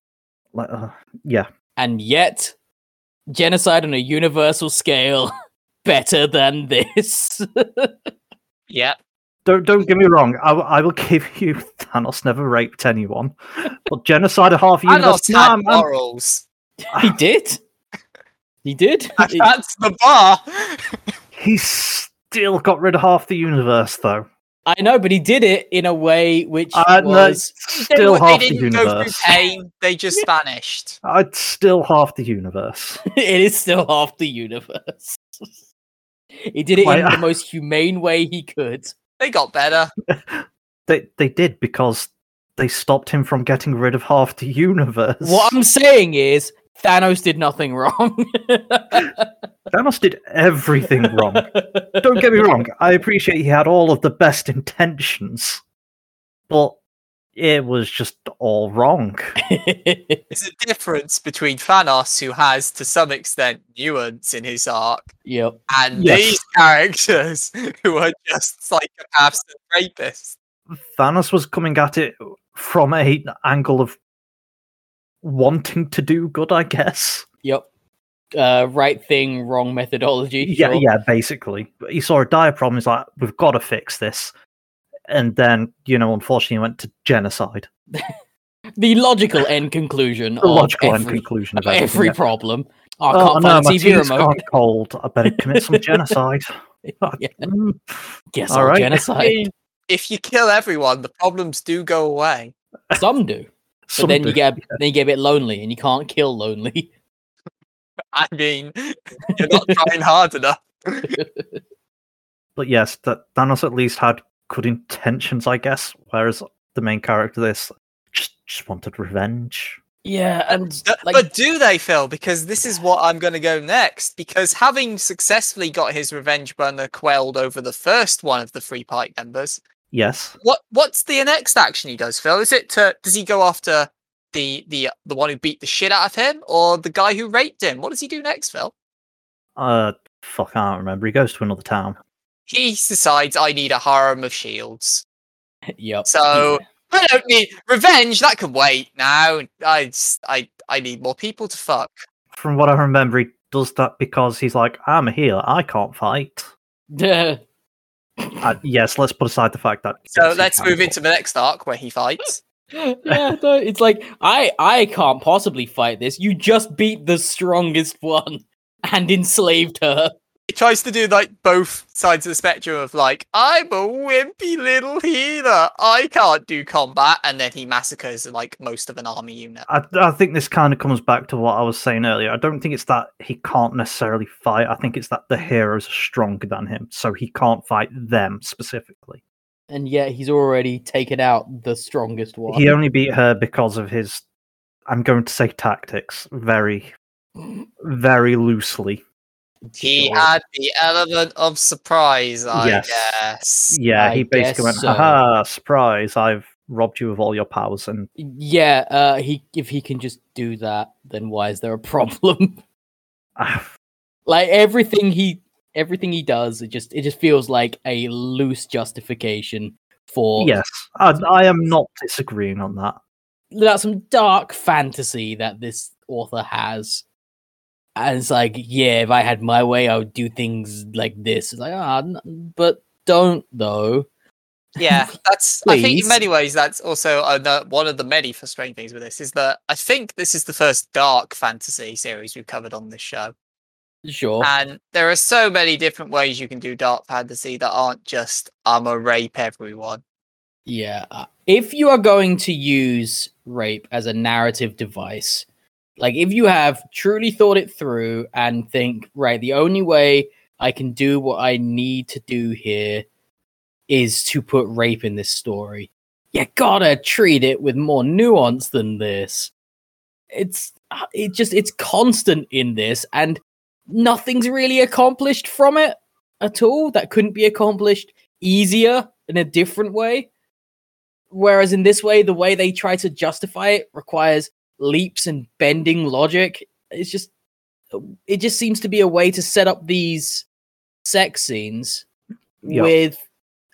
uh, yeah, and yet genocide on a universal scale better than this. yeah. don't don't get me wrong. I, will- I will give you Thanos never raped anyone, but genocide of half universe. Thanos had I'm- I'm- morals. he did. He did. That's the bar. he still got rid of half the universe, though. I know, but he did it in a way which Uh, no, was it's still were- they half the didn't go through universe. pain, they just vanished. I'd still half the universe. it is still half the universe. he did it Wait, in the most humane way he could. They got better. They they did because they stopped him from getting rid of half the universe. What I'm saying is Thanos did nothing wrong. Thanos did everything wrong. Don't get me wrong. I appreciate he had all of the best intentions, but it was just all wrong. There's a difference between Thanos, who has to some extent nuance in his arc, yep. and Yes. these characters who are just psychopaths and rapists. Thanos was coming at it from a angle of wanting to do good, I guess. Yep. Uh, right thing, wrong methodology. Yeah, sure. yeah, basically. He saw a dire problem. He's like, "We've got to fix this," and then, you know, unfortunately, he went to genocide. The logical end conclusion The of logical end conclusion of of every yeah. problem. Oh, I Oh, can't no, find my a TV tea's remote. gone cold. I better commit some genocide. Yeah. Mm, Guess All I'll right. Genocide. if you kill everyone, the problems do go away. Some do, but then you get then you get a bit lonely, and you can't kill lonely. I mean, you're not trying hard enough. But yes, that Thanos at least had good intentions, I guess. Whereas the main character, this just just wanted revenge. yeah, and D- like but do they, Phil? Because this is what I'm going to go next. Because having successfully got his revenge burner quelled over the first one of the Free Party members, Yes, what what's the next action he does, Phil? Is it to does he go after the the the one who beat the shit out of him, or the guy who raped him? What does he do next, Phil? uh, fuck, I don't remember. He goes to another town. He decides I need a harem of shields. yep. So I don't need revenge. That can wait now. I just- I I need more people to fuck. From what I remember, he does that because he's like, I'm a healer. I can't fight. Yeah. Uh, yes, let's put aside the fact that. So let's move into the next arc where he fights. yeah, no, it's like I I can't possibly fight this. You just beat the strongest one and enslaved her. He tries to do like both sides of the spectrum of like, I'm a wimpy little healer. I can't do combat, and then he massacres like most of an army unit. I, I think this kind of comes back to what I was saying earlier. I don't think it's that he can't necessarily fight. I think it's that the heroes are stronger than him, so he can't fight them specifically. And yet he's already taken out the strongest one. He only beat her because of his, I'm going to say tactics, very, very loosely. He Sure. had the element of surprise, I Yes. guess. Yeah, I he basically went, guess so. haha, surprise, I've robbed you of all your powers. And Yeah, uh he if he can just do that, then why is there a problem? like everything he everything he does, it just it just feels like a loose justification for yes, I, I am not disagreeing on that. that's some dark fantasy that this author has. And it's like, yeah, if I had my way, I would do things like this. It's like, ah, n- but don't though. Yeah, that's. I think in many ways that's also one of the many frustrating things with this is that I think this is the first dark fantasy series we've covered on this show, Sure. and there are so many different ways you can do dark fantasy that aren't just I'm a rape everyone. Yeah. uh, If you are going to use rape as a narrative device, like if you have truly thought it through and think, right, the only way I can do what I need to do here is to put rape in this story, you gotta treat it with more nuance than this. It's uh, it just it's constant in this and nothing's really accomplished from it at all that couldn't be accomplished easier in a different way whereas in this way the way they try to justify it requires leaps and bending logic it's just it just seems to be a way to set up these sex scenes Yep. with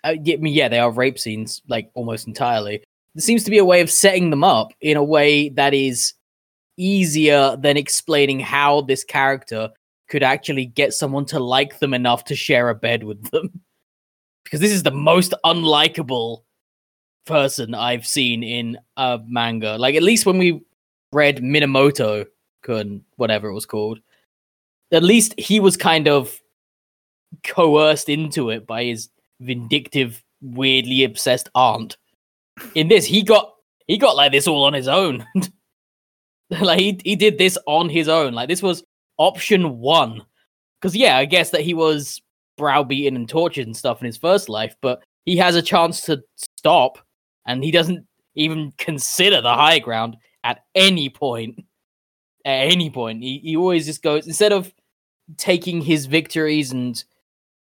uh, I mean, yeah they are rape scenes like almost entirely there seems to be a way of setting them up in a way that is easier than explaining how this character could actually get someone to like them enough to share a bed with them because this is the most unlikable person I've seen in a manga. Like at least when we read Minamoto Kun, whatever it was called, at least he was kind of coerced into it by his vindictive, weirdly obsessed aunt. In this, he got he got like this all on his own. like he he did this on his own. Like this was option one. Because yeah, I guess that he was browbeaten and tortured and stuff in his first life, but he has a chance to stop, and he doesn't even consider the high ground at any point. At any point, he, he always just goes instead of taking his victories and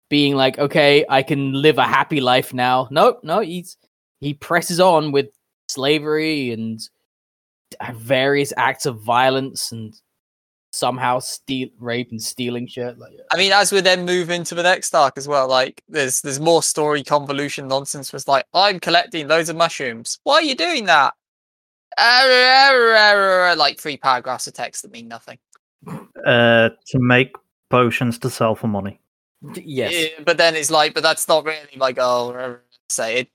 being like, okay, I can live a happy life now. Nope, no, he's he presses on with slavery and various acts of violence and somehow steal, rape, and stealing shit. Like, I mean, as we then move into the next arc as well, like there's there's more story convolution nonsense. Was like, I'm collecting loads of mushrooms. Why are you doing that? Like three paragraphs of text that mean nothing. Uh, to make potions to sell for money. yes, Yeah, but then it's like, but that's not really my goal. Say it.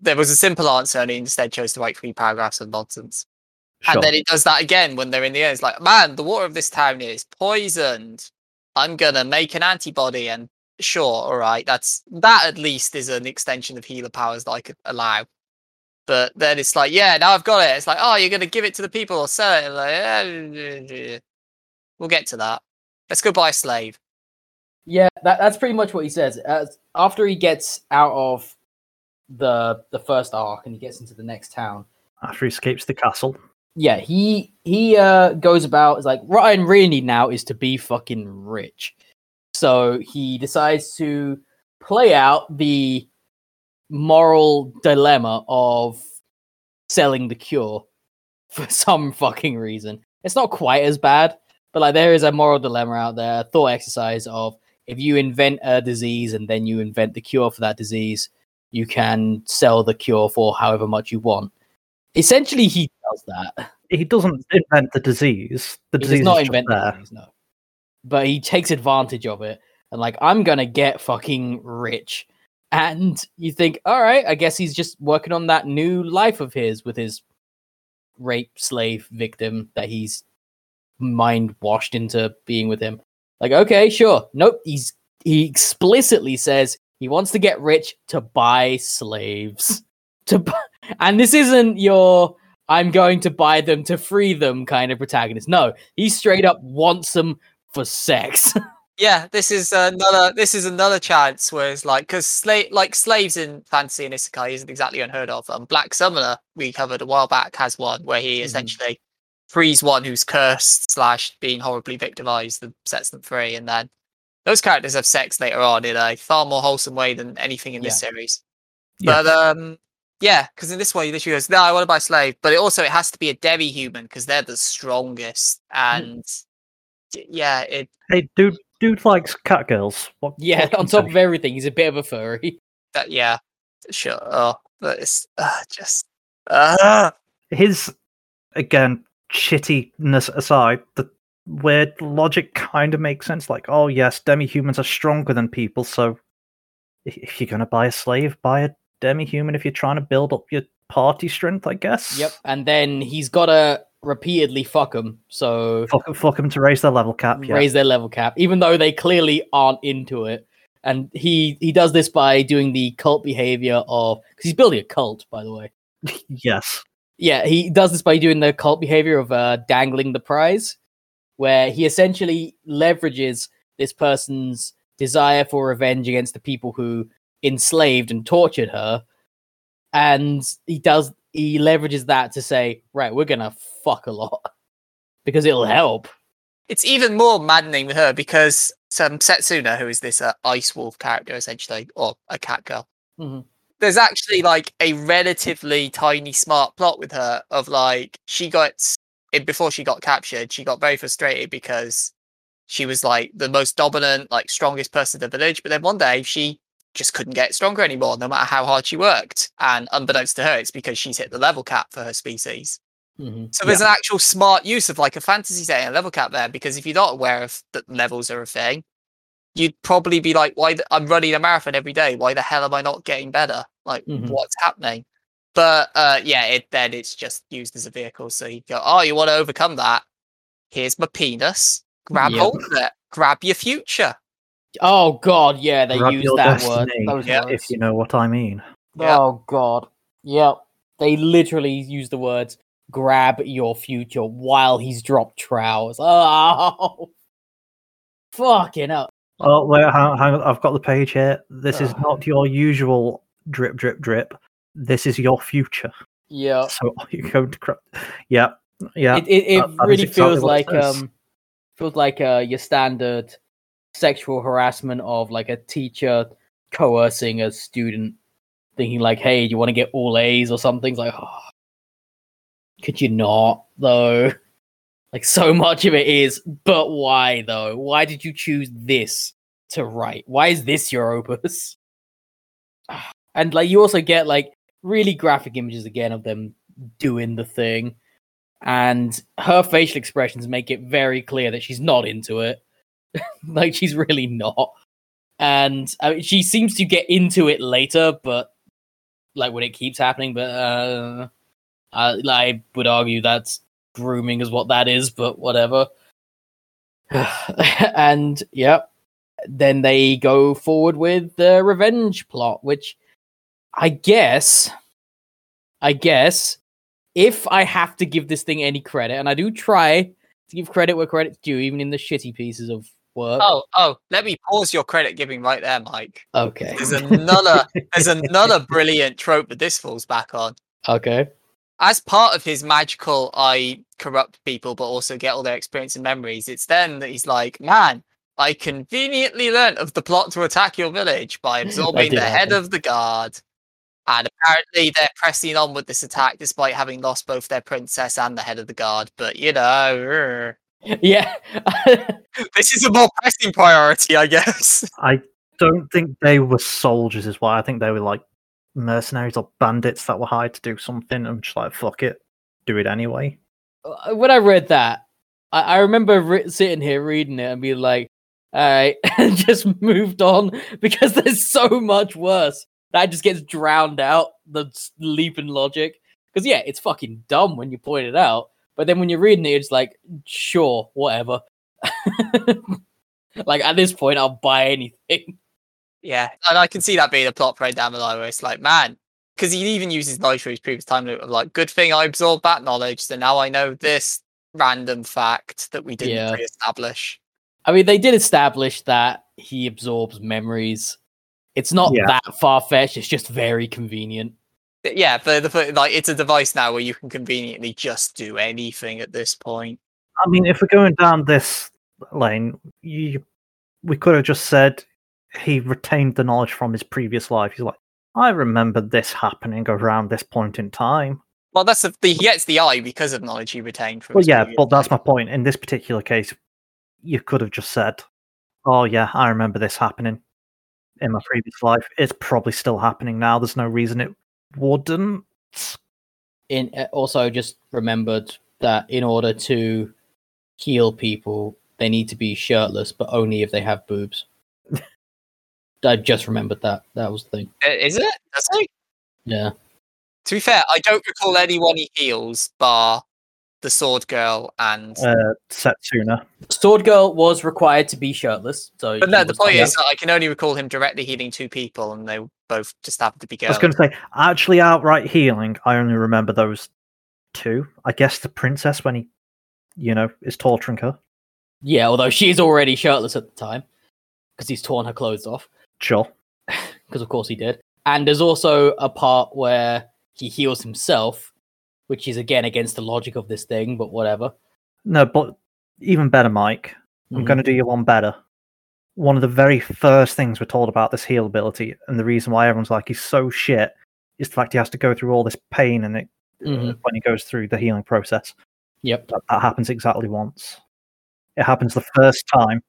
There was a simple answer, and he instead chose to write three paragraphs of nonsense. Sure. And then it does that again when they're in the air. It's like, man, the water of this town is poisoned. I'm gonna make an antibody, and sure, all right, that's that at least is an extension of healer powers that I could allow. But then it's like, yeah, now I've got it. It's like, oh, you're gonna give it to the people or sell it? Like, eh, we'll get to that. Let's go buy a slave. yeah, that, that's pretty much what he says. As, after he gets out of the the first arc and he gets into the next town, After he escapes the castle. yeah, he he uh goes about is like what I really need now is to be fucking rich. So he decides to play out the moral dilemma of selling the cure for some fucking reason. It's not quite as bad, but like there is a moral dilemma out there, a thought exercise of if you invent a disease and then you invent the cure for that disease, you can sell the cure for however much you want. Essentially, he does that. He doesn't invent the disease. The He disease does not is invent the disease, no. But he takes advantage of it and like, I'm gonna get fucking rich. And you think, all right, I guess he's just working on that new life of his with his rape slave victim that he's mind washed into being with him. Like, okay, sure. Nope. He's he explicitly says he wants to get rich to buy slaves. To bu- and this isn't your I'm going to buy them to free them kind of protagonist. No, he straight up wants them for sex. Yeah, this is another. This is another chance where it's like because slave, like slaves in fantasy and isekai isn't exactly unheard of. Um, Black Summoner we covered a while back has one where he Mhm. essentially frees one who's cursed slash being horribly victimized and sets them free, and then those characters have sex later on in a far more wholesome way than anything in this series. But um, yeah, because in this way, he literally goes, "No, I want to buy a slave," but it also it has to be a demi-human because they're the strongest, and y- yeah, it Hey, dude, dude likes cat girls. What, yeah, what on top say? of everything, he's a bit of a furry. that yeah, sure. Oh, but it's uh, just uh, his again shittiness aside, the weird logic kind of makes sense. Like, oh yes, demi-humans are stronger than people, so if you're gonna buy a slave, buy a demi-human. If you're trying to build up your party strength, I guess. Yep, and then he's gotta repeatedly fuck them, so Fuck, fuck them to raise their level cap. Yeah. raise their level cap, even though they clearly aren't into it. And he he does this by doing the cult behavior of because he's building a cult, by the way. yes. Yeah, he does this by doing the cult behavior of uh, dangling the prize, where he essentially leverages this person's desire for revenge against the people who enslaved and tortured her, and he does he leverages that to say, right, we're gonna fuck a lot because it'll help. it's even more maddening with her because some Setsuna, who is this uh, ice wolf character essentially, or a cat girl, Mhm. there's actually like a relatively tiny smart plot with her of like she got it before she got captured. She got very frustrated because she was like the most dominant, like strongest person in the village. But then one day she just couldn't get stronger anymore, no matter how hard she worked. And unbeknownst to her, it's because she's hit the level cap for her species. Mhm. So there's an actual smart use of like a fantasy setting, a level cap there, because if you're not aware of that levels are a thing, you'd probably be like, "Why? The, I'm running a marathon every day. Why the hell am I not getting better? Like, Mhm. what's happening?" But uh, yeah, it then it's just used as a vehicle. So you go, "Oh, you want to overcome that? Here's my penis. Grab Yep. hold of it. Grab your future." Oh god, yeah, they Grab use that word. destiny, Those Yeah. If you know what I mean. Yeah. Oh god. Yep. They literally use the words grab your future while he's dropped trows. Oh fucking up. Oh wait, hang, hang on. I've got the page here. This is not your usual drip, drip, drip. This is your future. Yeah. So you're going to cra- yeah, yeah. It it, it that- that is really exactly feels what like it um feels like uh your standard sexual harassment of like a teacher coercing a student thinking like, hey, do you want to get all A's or something? It's like, oh, could you not though? Like so much of it is, but why though? Why did you choose this to write? Why is this your opus? And like you also get like really graphic images again of them doing the thing. And her facial expressions make it very clear that she's not into it. like she's really not. And I mean, she seems to get into it later, but like when it keeps happening. But uh, I, I would argue that's grooming is what that is, but whatever. and yeah, then they go forward with the revenge plot, which I guess, I guess, if I have to give this thing any credit, and I do try to give credit where credit's due, even in the shitty pieces of work. Oh, oh, let me pause your credit giving right there, Mike. okay, There's another there's another brilliant trope that this falls back on. okay, As part of his magical I corrupt people but also get all their experience and memories, it's then that he's like, Man, I conveniently learnt of the plot to attack your village by absorbing the head happen. of the guard. And apparently they're pressing on with this attack despite having lost both their princess and the head of the guard. But you know, er, yeah. this is a more pressing priority, I guess. I don't think they were soldiers, is why I think they were like mercenaries or bandits that were hired to do something. I'm just like, fuck it, do it anyway. Uh, when I read that, I, I remember re- sitting here reading it and being like, all right, and just moved on because there's so much worse. That just gets drowned out, the s- leap in logic. Because, yeah, it's fucking dumb when you point it out. But then when you're reading it, it's like, sure, whatever. like, at this point, I'll buy anything. Yeah, and I can see that being a plot point down the line where it's like, man, because he even uses knowledge for his previous time loop of like, good thing I absorbed that knowledge, so now I know this random fact that we didn't Yeah. pre-establish. I mean, they did establish that he absorbs memories. It's not Yeah. that far fetched, it's just very convenient. Yeah, the, the like it's a device now where you can conveniently just do anything at this point. I mean, if we're going down this lane, you, we could have just said he retained the knowledge from his previous life. He's like, I remember this happening around this point in time. Well, that's the, he gets the eye because of knowledge he retained from. Well, yeah, but that's my point. In this particular case, you could have just said, "Oh yeah, I remember this happening in my previous life. It's probably still happening now. There's no reason it wouldn't." in uh, also just remembered that in order to heal people, they need to be shirtless, but only if they have boobs. I just remembered that. That was the thing. Uh, Is it? Does he? Yeah. To be fair, I don't recall anyone he heals bar the sword girl and. Uh, Setsuna. Sword Girl was required to be shirtless. So but no, the point is that I can only recall him directly healing two people, and they both just happened to be girls. I was going to say, actually, outright healing. I only remember those two. I guess the princess when he, you know, is torturing her. Yeah, although she's already shirtless at the time because he's torn her clothes off. Sure. because of course he did. And there's also a part where he heals himself, which is again against the logic of this thing, but whatever. No, but even better, Mike. I'm Mhm. going to do you one better. One of the very first things we're told about this heal ability, and the reason why everyone's like he's so shit, is the fact he has to go through all this pain and it uh, Mhm. when he goes through the healing process. Yep. That, that happens exactly once. It happens the first time,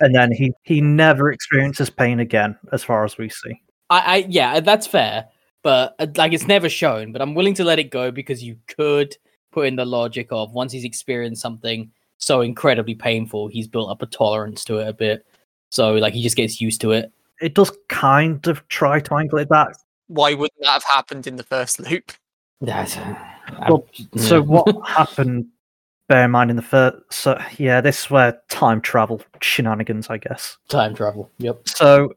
and then he he never experiences pain again, as far as we see. I, I yeah, that's fair, but uh, like it's never shown. But I'm willing to let it go because you could put in the logic of once he's experienced something so incredibly painful, he's built up a tolerance to it a bit. So like he just gets used to it. It does kind of try to angle it back. Why wouldn't that have happened in the first loop? That's, Well, So what happened? Bear in mind in the first. So yeah, this is where time travel shenanigans, I guess. time travel. Yep. So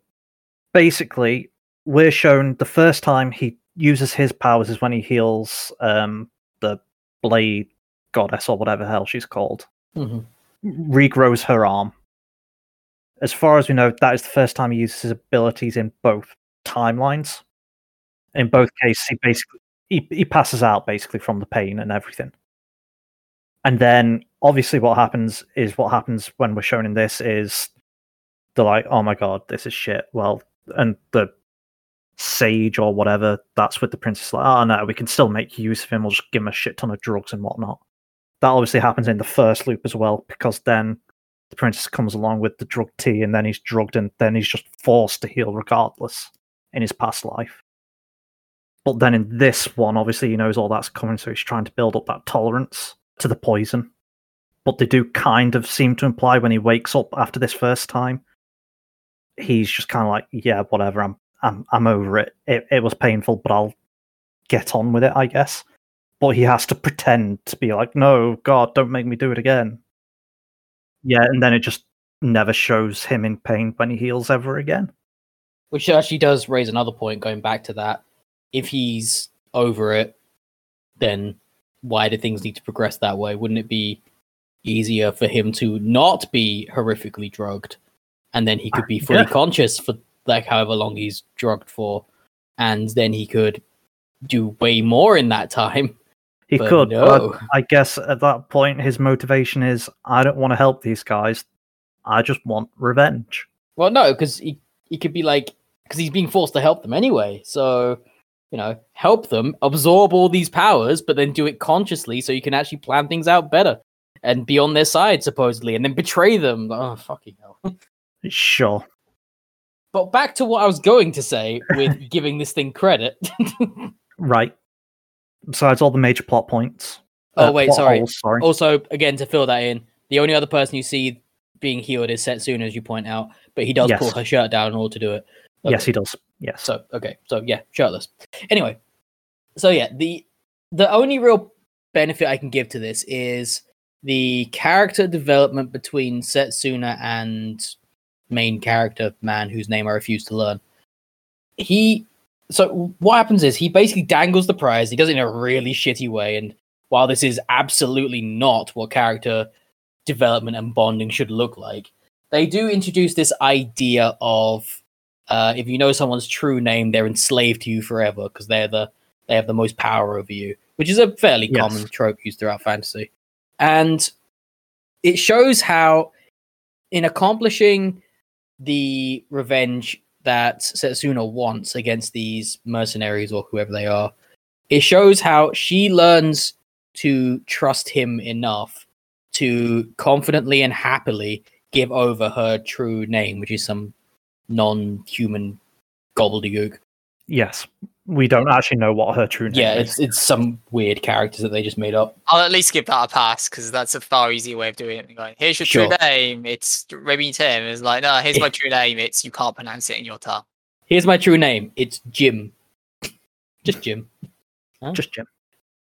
basically, we're shown the first time he uses his powers is when he heals um, the blade goddess or whatever the hell she's called, Mhm. regrows her arm. As far as we know, that is the first time he uses his abilities in both timelines. In both cases, he basically he, he passes out basically from the pain and everything. And then obviously what happens is what happens when we're shown in this is they're like, oh my god, this is shit. Well, and the sage or whatever that's with the princess, like, oh ah, no, we can still make use of him. We'll just give him a shit ton of drugs and whatnot. that obviously happens in the first loop as well, because then the princess comes along with the drug tea, and then he's drugged, and then he's just forced to heal regardless in his past life. But then in this one, obviously he knows all that's coming, so he's trying to build up that tolerance to the poison. But they do kind of seem to imply when he wakes up after this first time, he's just kind of like, yeah, whatever, I'm I'm I'm over it. It it was painful, but I'll get on with it, I guess. But he has to pretend to be like, no, God, don't make me do it again. Yeah, and then it just never shows him in pain when he heals ever again. Which actually does raise another point going back to that. If he's over it, then why do things need to progress that way? Wouldn't it be easier for him to not be horrifically drugged and then he could be uh, fully Yeah. conscious for like however long he's drugged for and then he could do way more in that time He But could, no. but I guess at that point his motivation is I don't want to help these guys. I just want revenge. well no because he, he could be like because he's being forced to help them anyway so you know help them absorb all these powers but then do it consciously so you can actually plan things out better and be on their side supposedly and then betray them oh fucking hell Sure. But back to what i was going to say with giving this thing credit Right. Besides all the major plot points. oh uh, wait sorry holes, sorry. Also, again, to fill that in, the only other person you see being healed is Setsuna, as you point out, but he does Yes. pull her shirt down in order to do it. Yes, he does. Yes. So okay, so yeah, shirtless. Anyway, so yeah, the the only real benefit I can give to this is the character development between Setsuna and main character man whose name I refuse to learn. He so what happens is he basically dangles the prize. He does it in a really shitty way, and while this is absolutely not what character development and bonding should look like, they do introduce this idea of uh, if you know someone's true name, they're enslaved to you forever because they're the they have the most power over you, which is a fairly Yes. common trope used throughout fantasy. And it shows how, in accomplishing the revenge that Setsuna wants against these mercenaries or whoever they are, it shows how she learns to trust him enough to confidently and happily give over her true name, which is some non-human gobbledygook. Yes. We don't actually know what her true name Yeah, is. it's it's some weird characters that they just made up. I'll at least give that a pass because that's a far easier way of doing it. than Going, here's your Sure. true name. It's Remy Tim. It's like, no, here's my true name. It's you can't pronounce it in your tongue. Here's my true name. It's Jim. Just Jim. Just Jim.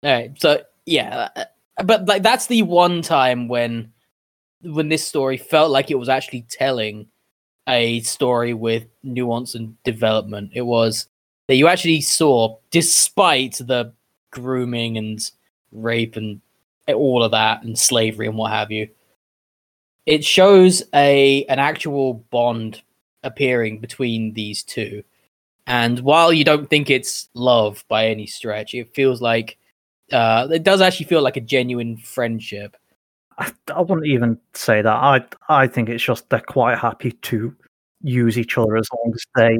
All right. So yeah, uh, but like that's the one time when when this story felt like it was actually telling a story with nuance and development. It was that you actually saw, despite the grooming and rape and all of that and slavery and what have you, it shows a an actual bond appearing between these two. And while you don't think it's love by any stretch, it feels like uh, it does actually feel like a genuine friendship. I, I wouldn't even say that. I I think it's just they're quite happy to use each other as long as they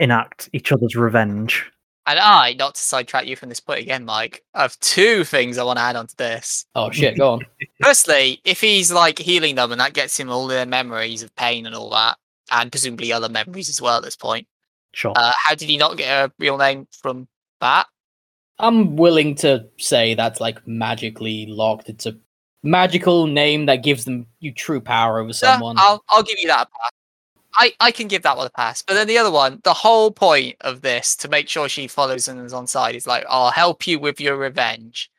enact each other's revenge. And I, not to sidetrack you from this point again, Mike, I have two things I want to add onto this. Oh shit, go on. Firstly, if he's like healing them and that gets him all their memories of pain and all that, and presumably other memories as well at this point, Sure. uh, how did he not get a real name from that? I'm willing to say that's like magically locked. It's a magical name that gives them you true power over Yeah, someone. I'll I'll give you that a pass. I, I can give that one a pass. But then the other one, the whole point of this to make sure she follows and is on side is like, I'll help you with your revenge.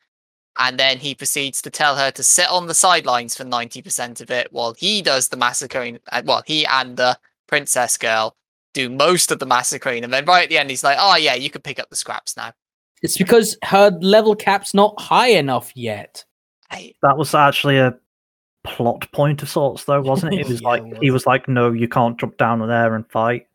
And then he proceeds to tell her to sit on the sidelines for 90% of it while he does the massacring. uh, Well, he and the princess girl do most of the massacring. And then right at the end, he's like, oh, yeah, you can pick up the scraps now. It's because her level cap's not high enough yet. I, That was actually a plot point of sorts, though, wasn't it? It was Yeah, like it he was. was like, "No, you can't jump down there and fight,"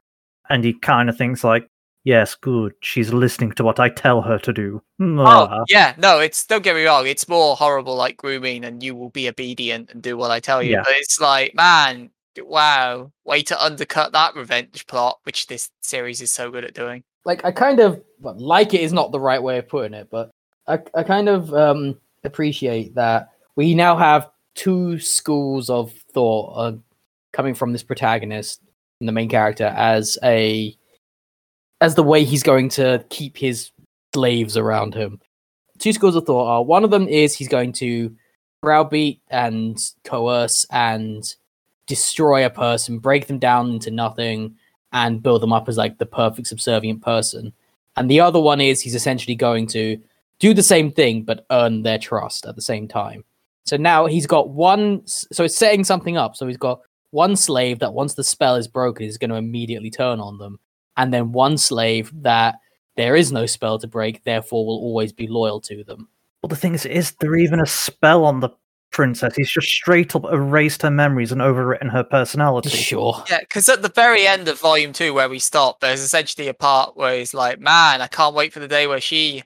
and he kind of thinks like, "Yes, good. She's listening to what I tell her to do." Oh, Ah, yeah, no, it's don't get me wrong, it's more horrible like grooming and you will be obedient and do what I tell you. Yeah. But it's like, man, wow, way to undercut that revenge plot, which this series is so good at doing. Like I kind of well, like it is not the right way of putting it, but I, I kind of um appreciate that we now have two schools of thought are coming from this protagonist and the main character as a as the way he's going to keep his slaves around him. Two schools of thought are one of them is he's going to browbeat and coerce and destroy a person, break them down into nothing, and build them up as like the perfect subservient person. And the other one is he's essentially going to do the same thing but earn their trust at the same time. So now he's got one. So it's setting something up. So he's got one slave that once the spell is broken is going to immediately turn on them, and then one slave that there is no spell to break, therefore will always be loyal to them. Well, the thing is, is there even a spell on the princess? He's just straight up erased her memories and overwritten her personality. Sure. Yeah, because at the very end of volume two, where we stop, there's essentially a part where he's like, "Man, I can't wait for the day where she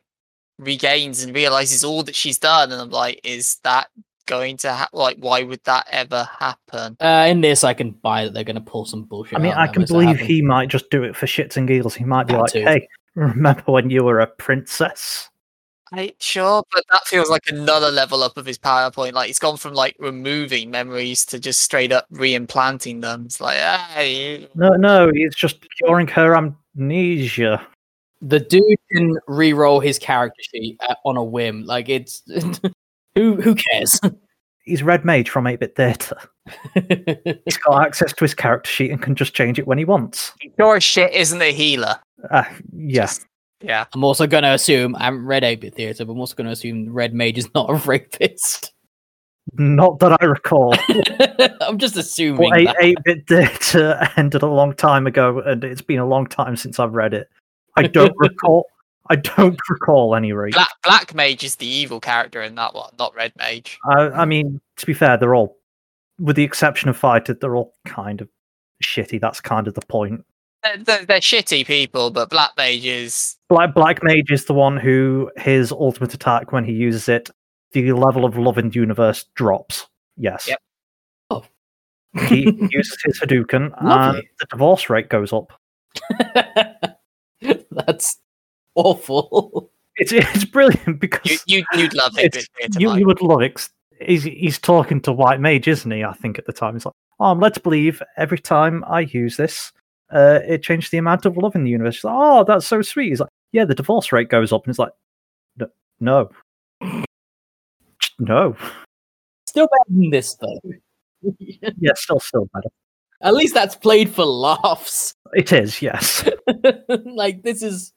regains and realizes all that she's done." And I'm like, "Is that going to ha- like? Why would that ever happen?" Uh, in this, I can buy that they're going to pull some bullshit. I mean, I can believe he might just do it for shits and giggles. He might be That like, too. "Hey, remember when you were a princess?" I sure, but that feels like another level up of his PowerPoint. Like he's gone from like removing memories to just straight up re-implanting them. It's like, hey, No, no, he's just curing her amnesia. the dude can re-roll his character sheet uh, on a whim. Like it's who who cares? He's Red Mage from 8-Bit Theater. He's got access to his character sheet and can just change it when he wants. sure as shit isn't a healer. Uh, yeah, Just- yeah. I'm also going to assume I haven't read 8-bit theater, but I'm also going to assume Red Mage is not a rapist. not that I recall. I'm just assuming. Well, eight, that. 8-Bit Theater ended a long time ago, and it's been a long time since I've read it. I don't recall. I don't recall any rape. Black Black Mage is the evil character in that one, not Red Mage. I, I mean, to be fair, they're all, with the exception of Fighter, they're all kind of shitty. That's kind of the point. They're, they're, they're shitty people, but Black Mage is Black Black Mage is the one who his ultimate attack when he uses it, the level of love in the universe drops. Yes. Yep. Oh. he uses his Hadouken, and the divorce rate goes up. That's awful. It's it's brilliant because you, you you'd love it. it's- you, you would love it. He's, he's talking to White Mage, isn't he? I think at the time he's like, "Oh, let's believe every time I use this, uh, it changed the amount of love in the universe." She's like, "Oh, that's so sweet." He's like, "Yeah, the divorce rate goes up," and it's like, "No, no, no." Still better than this though. Yeah, still, still better. At least that's played for laughs. It is, yes. like this is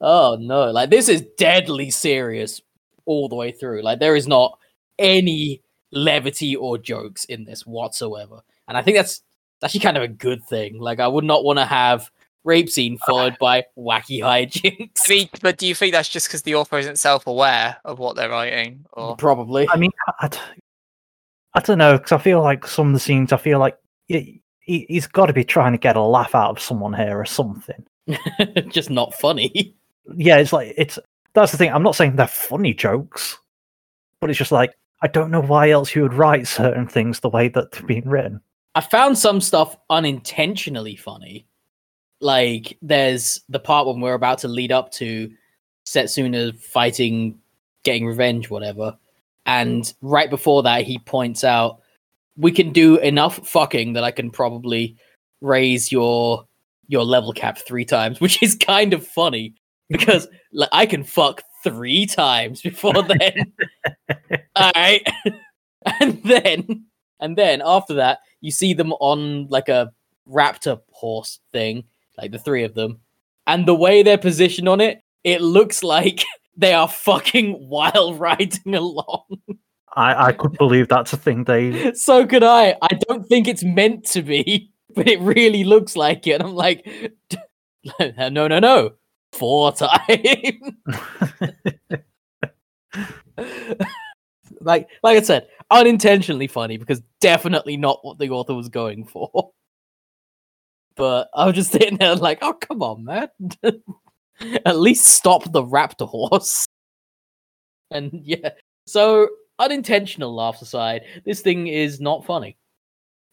oh no, like this is deadly serious all the way through. Like there is not any levity or jokes in this whatsoever. And I think that's actually kind of a good thing. Like I would not want to have rape scene followed uh, by wacky hijinks. I mean, but do you think that's just because the author isn't self-aware of what they're writing, or Probably. I mean, I don't know because I feel like some of the scenes, I feel like he, he, he's got to be trying to get a laugh out of someone here or something. Just not funny. Yeah, it's like it's that's the thing. I'm not saying they're funny jokes, but it's just like I don't know why else you would write certain things the way that they're being written. I found some stuff unintentionally funny. Like there's the part when we're about to lead up to Setsuna fighting, getting revenge, whatever. And right before that, he points out, "We can do enough fucking that I can probably raise your your level cap three times," which is kind of funny because like, I can fuck three times before then. All right, and then and then after that, you see them on like a raptor horse thing, like the three of them. And the way they're positioned on it, it looks like they are fucking while riding along. I, I could believe that's a thing they. so could I. I don't think it's meant to be, but it really looks like it. And I'm like, no, no, no. Four times. like like I said, unintentionally funny because definitely not what the author was going for. But I was just sitting there like, oh come on, man. At least stop the raptor horse. And yeah, so unintentional laughs aside, this thing is not funny.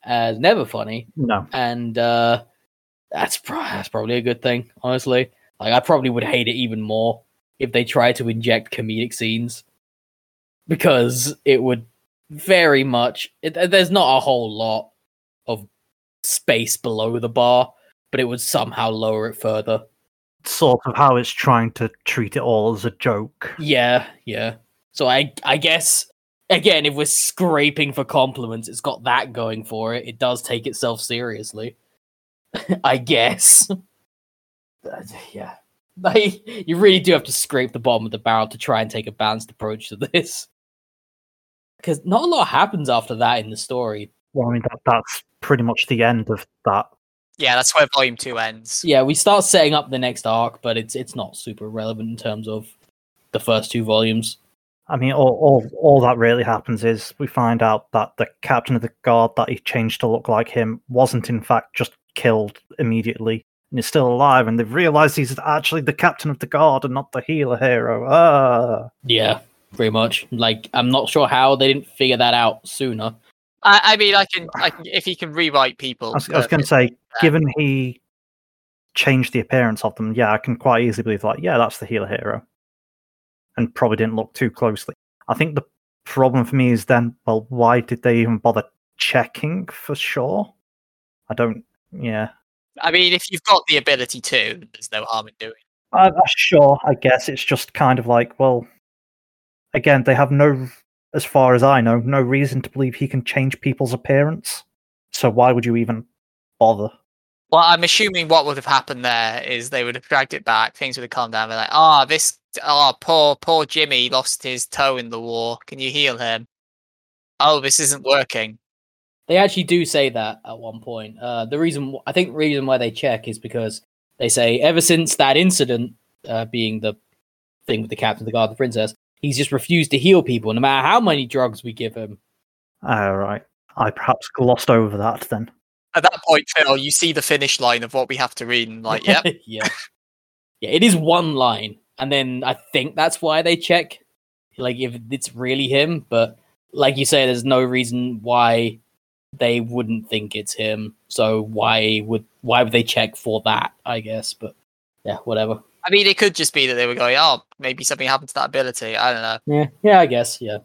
Uh, never funny, no, and uh, that's pro- that's probably a good thing, honestly. Like I probably would hate it even more if they tried to inject comedic scenes. because it would very much. It, there's not a whole lot of space below the bar, but it would somehow lower it further. Sort of how it's trying to treat it all as a joke. Yeah, yeah. So I I guess again, if we're scraping for compliments, it's got that going for it. It does take itself seriously. I guess. Uh, yeah. Like, you really do have to scrape the bottom of the barrel to try and take a balanced approach to this. Because not a lot happens after that in the story. Well, I mean, that, that's pretty much the end of that. Yeah, that's where volume two ends. Yeah, we start setting up the next arc, but it's it's not super relevant in terms of the first two volumes. I mean, all, all all that really happens is we find out that the captain of the guard that he changed to look like him wasn't in fact just killed immediately and is still alive, and they've realized he's actually the captain of the guard and not the healer hero. Ah, Yeah, pretty much. Like, I'm not sure how they didn't figure that out sooner. I, I mean, I can, I can, if he can rewrite people. I was, I was going to perfectly, say, given he changed the appearance of them, yeah, I can quite easily believe like, yeah, that's the healer hero, and probably didn't look too closely. I think the problem for me is then, well, why did they even bother checking for sure? I don't. Yeah, I mean, if you've got the ability to, there's no harm in doing. it. I, I- sure. I guess it's just kind of like, well, again, they have no, as far as I know, no reason to believe he can change people's appearance. So why would you even bother? Well, I'm assuming what would have happened there is they would have dragged it back. Things would have calmed down. They're like, "Ah, this, ah, poor, poor Jimmy lost his toe in the war. Can you heal him?" Oh, this isn't working. They actually do say that at one point. Uh, the reason I think the reason why they check is because they say ever since that incident, uh, being the thing with the captain, of the guard, the princess, he's just refused to heal people, no matter how many drugs we give him. All right. I perhaps glossed over that then. At that point, Phil, you see the finish line of what we have to read, and like, yep, yeah, yeah. It is one line, and then I think that's why they check, like if it's really him. But like you say, there's no reason why they wouldn't think it's him. So why would why would they check for that? I guess, but yeah, whatever. I mean, it could just be that they were going, "Oh, maybe something happened to that ability." I don't know. Yeah, yeah, I guess, yeah.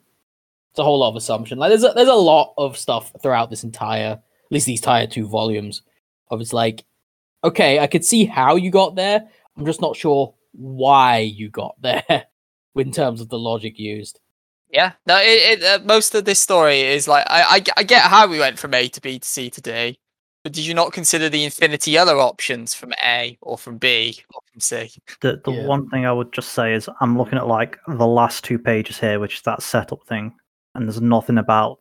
It's a whole lot of assumption. Like there's a, there's a lot of stuff throughout this entire, at least these entire two volumes, of it's like, okay, I could see how you got there. I'm just not sure why you got there, in terms of the logic used. Yeah, no, it, it uh, most of this story is like, I, I, I get how we went from A to B to C to D, but did you not consider the infinity other options from A or from B or from C? The the Yeah. one thing I would just say is I'm looking at like the last two pages here, which is that setup thing, and there's nothing about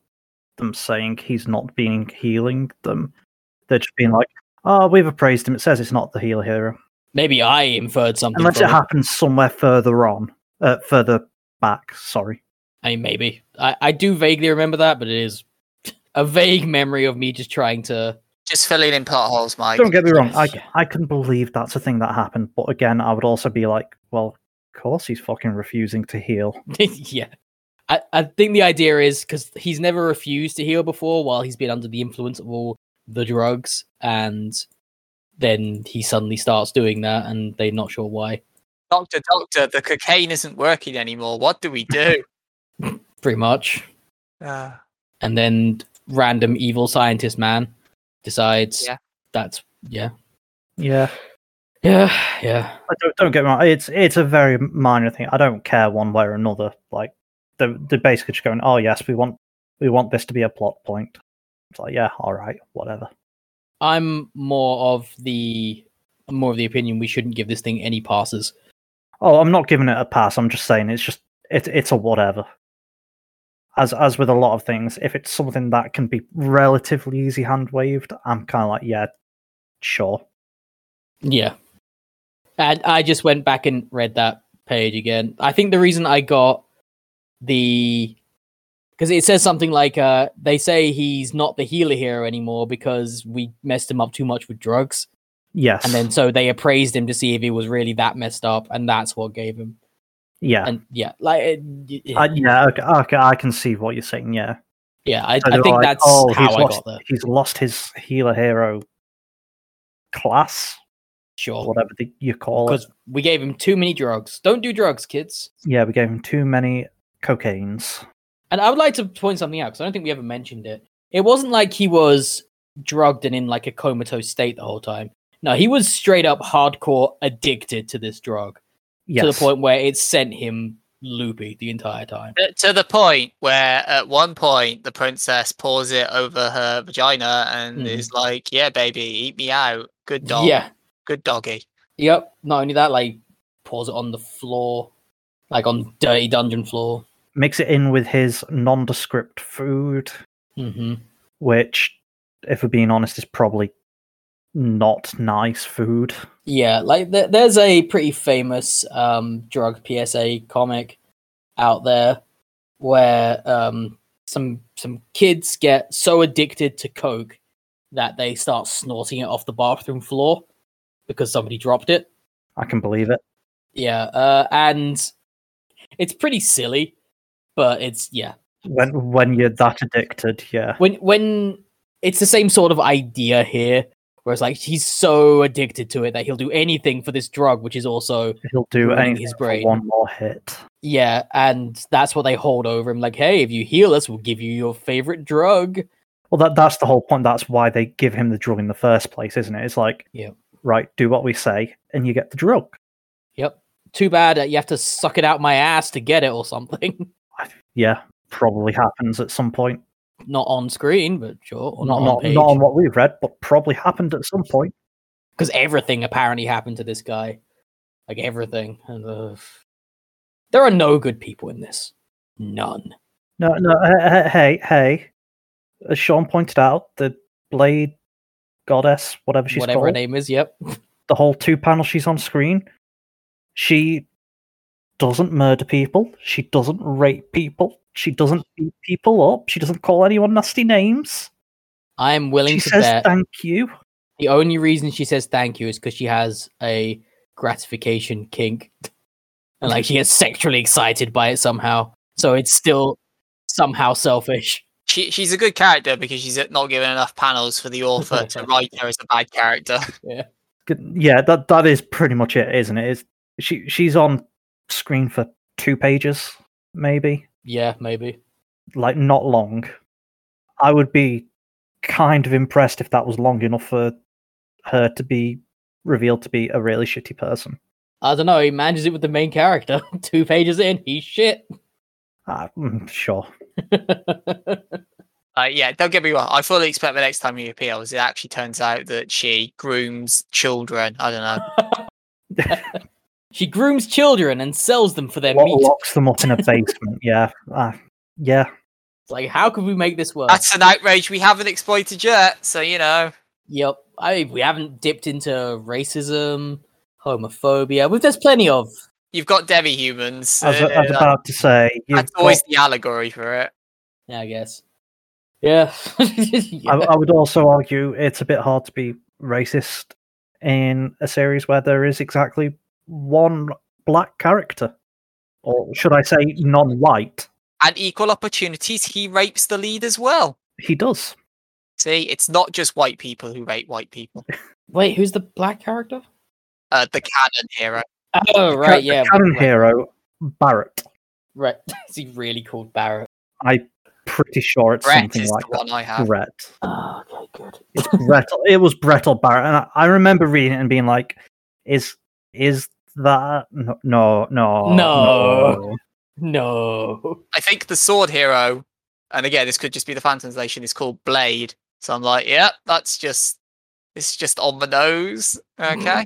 them saying he's not being healing them. They're just being like, "Oh, we've appraised him. It says it's not the healer hero." Maybe I inferred something. Unless it from happens somewhere further on, uh, further back. Sorry. I mean, maybe I, I do vaguely remember that, but it is a vague memory of me just trying to. Just filling in plot holes, Mike. Don't get me wrong. I. I can believe that's a thing that happened, but again, I would also be like, "Well, of course he's fucking refusing to heal." yeah. I, I think the idea is because he's never refused to heal before while he's been under the influence of all the drugs, and then he suddenly starts doing that, and they're not sure why. Doctor, doctor, the cocaine isn't working anymore. What do we do? Pretty much. uh, And then random evil scientist man decides Yeah. that's yeah. Yeah. Yeah, yeah. But don't, don't get me wrong. It's it's a very minor thing. I don't care one way or another. Like they're, they're basically just going, "Oh yes, we want we want this to be a plot point." It's like, yeah, all right, whatever. I'm more of the more of the opinion we shouldn't give this thing any passes. Oh, I'm not giving it a pass. I'm just saying it's just it, it's a whatever. As as with a lot of things, if it's something that can be relatively easy hand waved, I'm kind of like, yeah, sure. Yeah. And I just went back and read that page again. I think the reason I got the because it says something like uh they say he's not the healer hero anymore because we messed him up too much with drugs. Yes, And then so they appraised him to see if he was really that messed up, and that's what gave him. Yeah, And yeah, like it, it- I, uh, yeah, okay, okay, I can see what you're saying. Yeah, yeah, I, So I think like, that's oh, how I lost, got there. He's lost his healer hero class, Sure, whatever the, you call it. because we gave him too many drugs. Don't do drugs, kids. Yeah, we gave him too many cocaines. And I would like to point something out because I don't think we ever mentioned it. It wasn't like he was drugged and in like a comatose state the whole time. No, he was straight up hardcore addicted to this drug Yes. to the point where it sent him loopy the entire time. To the point where at one point the princess pours it over her vagina and Mhm. is like, "Yeah, baby, eat me out. Good dog. Yeah. good doggy." Yep. Not only that, like pours it on the floor, like on dirty dungeon floor. Mix it in with his nondescript food, hmm which, if we're being honest, is probably not nice food. Yeah, like th- there's a pretty famous um, drug PSA comic out there where um, some some kids get so addicted to coke that they start snorting it off the bathroom floor because somebody dropped it. I can believe it. Yeah, uh, and it's pretty silly, but it's yeah. When when you're that addicted, yeah. When when it's the same sort of idea here, where it's like he's so addicted to it that he'll do anything for this drug, which is also He'll do anything his for brain. one more hit. Yeah, and that's what they hold over him. Like, hey, if you heal us, we'll give you your favorite drug. Well, that that's the whole point. That's why they give him the drug in the first place, isn't it? It's like, Yeah. right, do what we say, and you get the drug. Yep. Too bad uh, you have to suck it out my ass to get it or something. Yeah, probably happens at some point. Not on screen, but sure. Or not not, on not on what we've read, but probably happened at some point. Because everything apparently happened to this guy. Like everything. And, uh, there are no good people in this. None. No, no, he- he- hey, hey. As Sean pointed out, the Blade Goddess, whatever she's Whatever her name is, yep. the whole two panel she's on screen, she doesn't murder people. She doesn't rape people. She doesn't beat people up. She doesn't call anyone nasty names. I am willing She to says bet thank you. the only reason she says thank you is because she has a gratification kink. And like she gets sexually excited by it somehow. So it's still somehow selfish. She she's a good character because she's not given enough panels for the author to write her as a bad character. Good- Yeah, that that is pretty much it, isn't it? Is she she's on screen for two pages, maybe, Yeah, maybe. like not long. I would be kind of impressed if that was long enough for her to be revealed to be a really shitty person. I don't know. He manages it with the main character. Two pages in, he's shit. Ah, mm, sure. Uh, yeah, don't get me wrong. I fully expect the next time he appeals, it actually turns out that she grooms children. I don't know. she grooms children and sells them for their Lo- meat. locks them up in a basement. yeah, ah, yeah. It's like, how could we make this work? That's an outrage we haven't exploited yet. So you know, Yep. I we haven't dipped into racism, homophobia, which there's plenty of. you've got demi humans. I was, I was about to say, you've that's always the allegory for it. Yeah, I guess. Yeah. I, I would also argue it's a bit hard to be racist in a series where there is exactly one black character, or should I say, non-white. And equal opportunities, he rapes the lead as well. He does. See, it's not just white people who rape white people. Wait, who's the black character? Uh, the cannon hero. Oh, Ca- right, the yeah. cannon right, hero Barrett. Right. Is he really called Barrett? I'm pretty sure it's Brett something is like the that. one I have. Brett. Oh, okay, good. It's Brett. It was Brett or Barrett, and I, I remember reading it and being like, "Is is that no no no No. No. I think the sword hero, and again, this could just be the fan translation, is called Blade. So I'm like, yeah, that's just it's just on the nose. Okay. Hmm.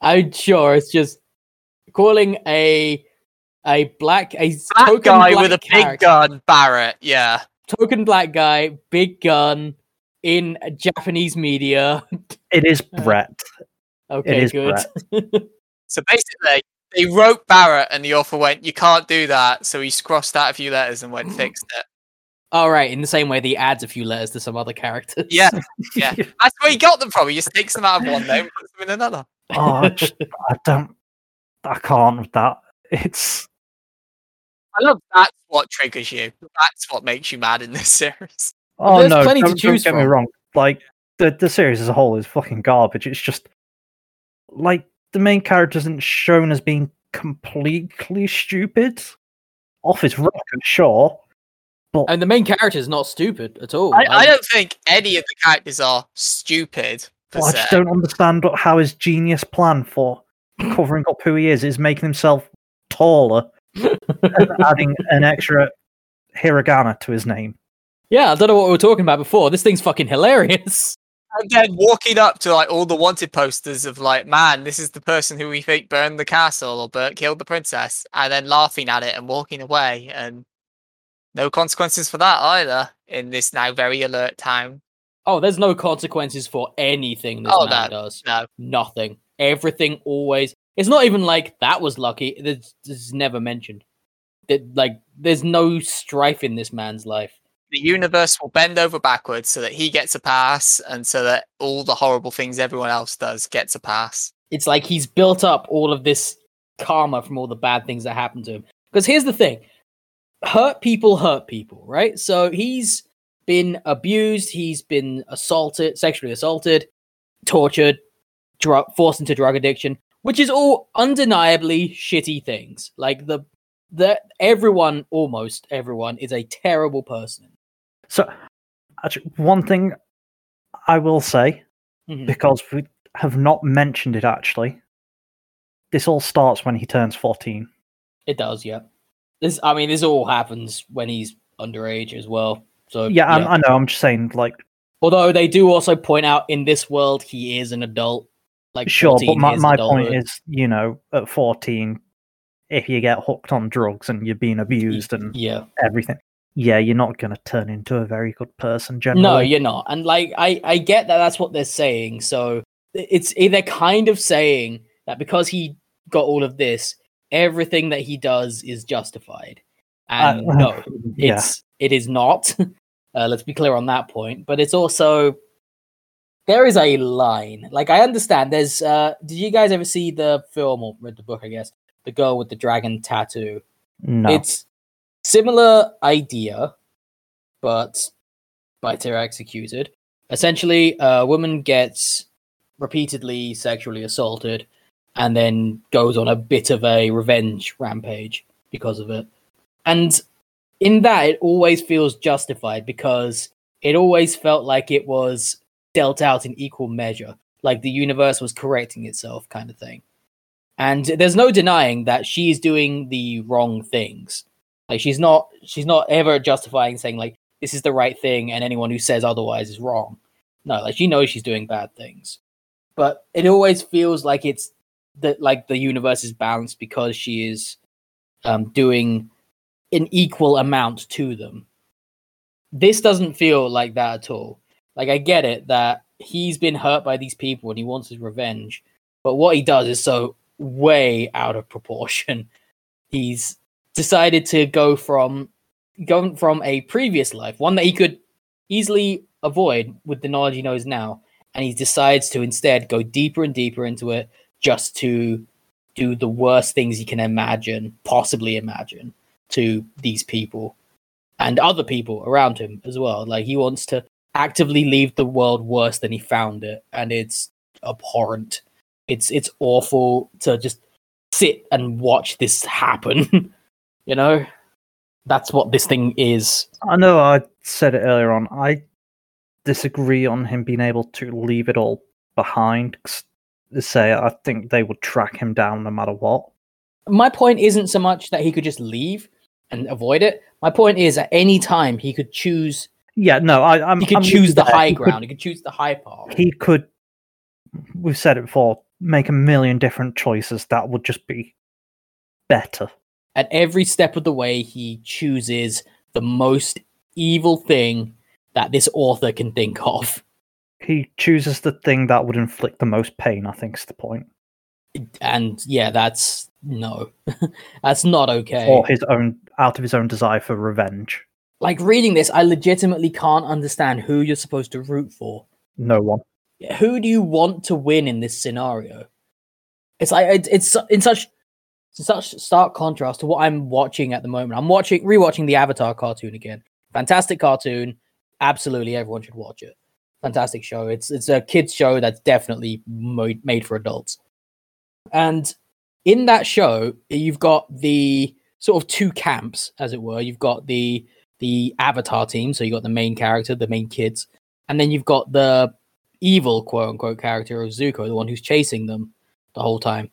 I'm sure it's just calling a a black a Black token guy black with a big gun, Barrett. Yeah. token black guy, big gun in Japanese media. It is Brett. Okay, is good. So basically, they wrote Barrett, and the author went, "You can't do that." So he crossed out a few letters and went fixed it. All right, in the same way that he adds a few letters to some other characters. Yeah. Yeah. That's where he got them from. He just takes them out of one name, and puts them in another. oh, I, just, I don't. I can't with that. It's I love that's what triggers you. That's what makes you mad in this series. oh there's no, plenty to don't, don't choose get me wrong. Like the the series as a whole is fucking garbage. It's just like the main character isn't shown as being completely stupid. off his rocker, sure. But And the main character is not stupid at all. I, I don't think any of the characters are stupid. Per I just don't understand what- how his genius plan for covering up who he is is making himself taller and adding an extra hiragana to his name. Yeah, I don't know what we were talking about before. This thing's fucking hilarious. And then walking up to like all the wanted posters of like, man, this is the person who we think burned the castle or burnt, killed the princess, and then laughing at it and walking away, and no consequences for that either in this now very alert town. Oh, there's no consequences for anything this Oh, man no, does. No, Nothing. Everything always. It's not even like that was lucky. This this is never mentioned. That like there's no strife in this man's life. The universe will bend over backwards so that he gets a pass, and so that all the horrible things everyone else does gets a pass. It's like he's built up all of this karma from all the bad things that happened to him. Because here's the thing hurt people hurt people, right? So he's been abused, he's been assaulted, sexually assaulted, tortured, forced into drug addiction, which is all undeniably shitty things. Like the the everyone, almost everyone, is a terrible person. So, actually, one thing I will say, Mhm. because we have not mentioned it actually, this all starts when he turns 14. It does, yeah. This, I mean, this all happens when he's underage as well. So Yeah, I'm, I know, I'm just saying, like, Although they do also point out in this world he is an adult. Like sure, but my, my point is, you know, at 14, if you get hooked on drugs and you're being abused and yeah, everything, yeah, you're not going to turn into a very good person generally. no, you're not. And like, I I get that that's what they're saying. So it's they're kind of saying that because he got all of this, everything that he does is justified. And Uh, no, yeah. it's it is not. Uh, let's be clear on that point. But it's also there is a line. Like I understand. There's. uh Did you guys ever see the film or read the book? I guess the girl with the dragon tattoo. no. It's similar idea, but better executed. Essentially, a woman gets repeatedly sexually assaulted and then goes on a bit of a revenge rampage because of it. And in that, it always feels justified because it always felt like it was dealt out in equal measure, like the universe was correcting itself, kind of thing. And there's no denying that she's doing the wrong things. Like she's not she's not ever justifying saying like this is the right thing and anyone who says otherwise is wrong. No, like she knows she's doing bad things. But it always feels like it's that like the universe is balanced because she is um doing an equal amount to them. This doesn't feel like that at all. Like I get it that he's been hurt by these people and he wants his revenge, but what he does is so way out of proportion. He's decided to go from going from a previous life, one that he could easily avoid with the knowledge he knows now, and he decides to instead go deeper and deeper into it just to do the worst things he can imagine, possibly imagine, to these people and other people around him as well. Like he wants to actively leave the world worse than he found it, and it's abhorrent. It's it's awful to just sit and watch this happen. you know, that's what this thing is. I know I said it earlier on. I disagree on him being able to leave it all behind. say, I think they would track him down no matter what. My point isn't so much that he could just leave and avoid it. My point is, at any time, he could choose. Yeah, no, I, I'm. He could I'm choose the there. high He could- ground. He could choose the high path. he could. We've said it before. Make a million different choices that would just be better. At every step of the way, he chooses the most evil thing that this author can think of. He chooses the thing that would inflict the most pain. I think is the point And yeah, that's no, that's not okay. for his own, out of his own desire for revenge. like reading this, I legitimately can't understand who you're supposed to root for. No one. Who do you want to win in this scenario? It's like it's, it's in such such stark contrast to what I'm watching at the moment. I'm watching rewatching the Avatar cartoon again. Fantastic cartoon. Absolutely, everyone should watch it. Fantastic show. It's it's a kids show that's definitely mo- made for adults. And in that show, you've got the sort of two camps, as it were. You've got the the Avatar team, so you got the main character, the main kids, and then you've got the evil quote unquote character of Zuko, the one who's chasing them the whole time.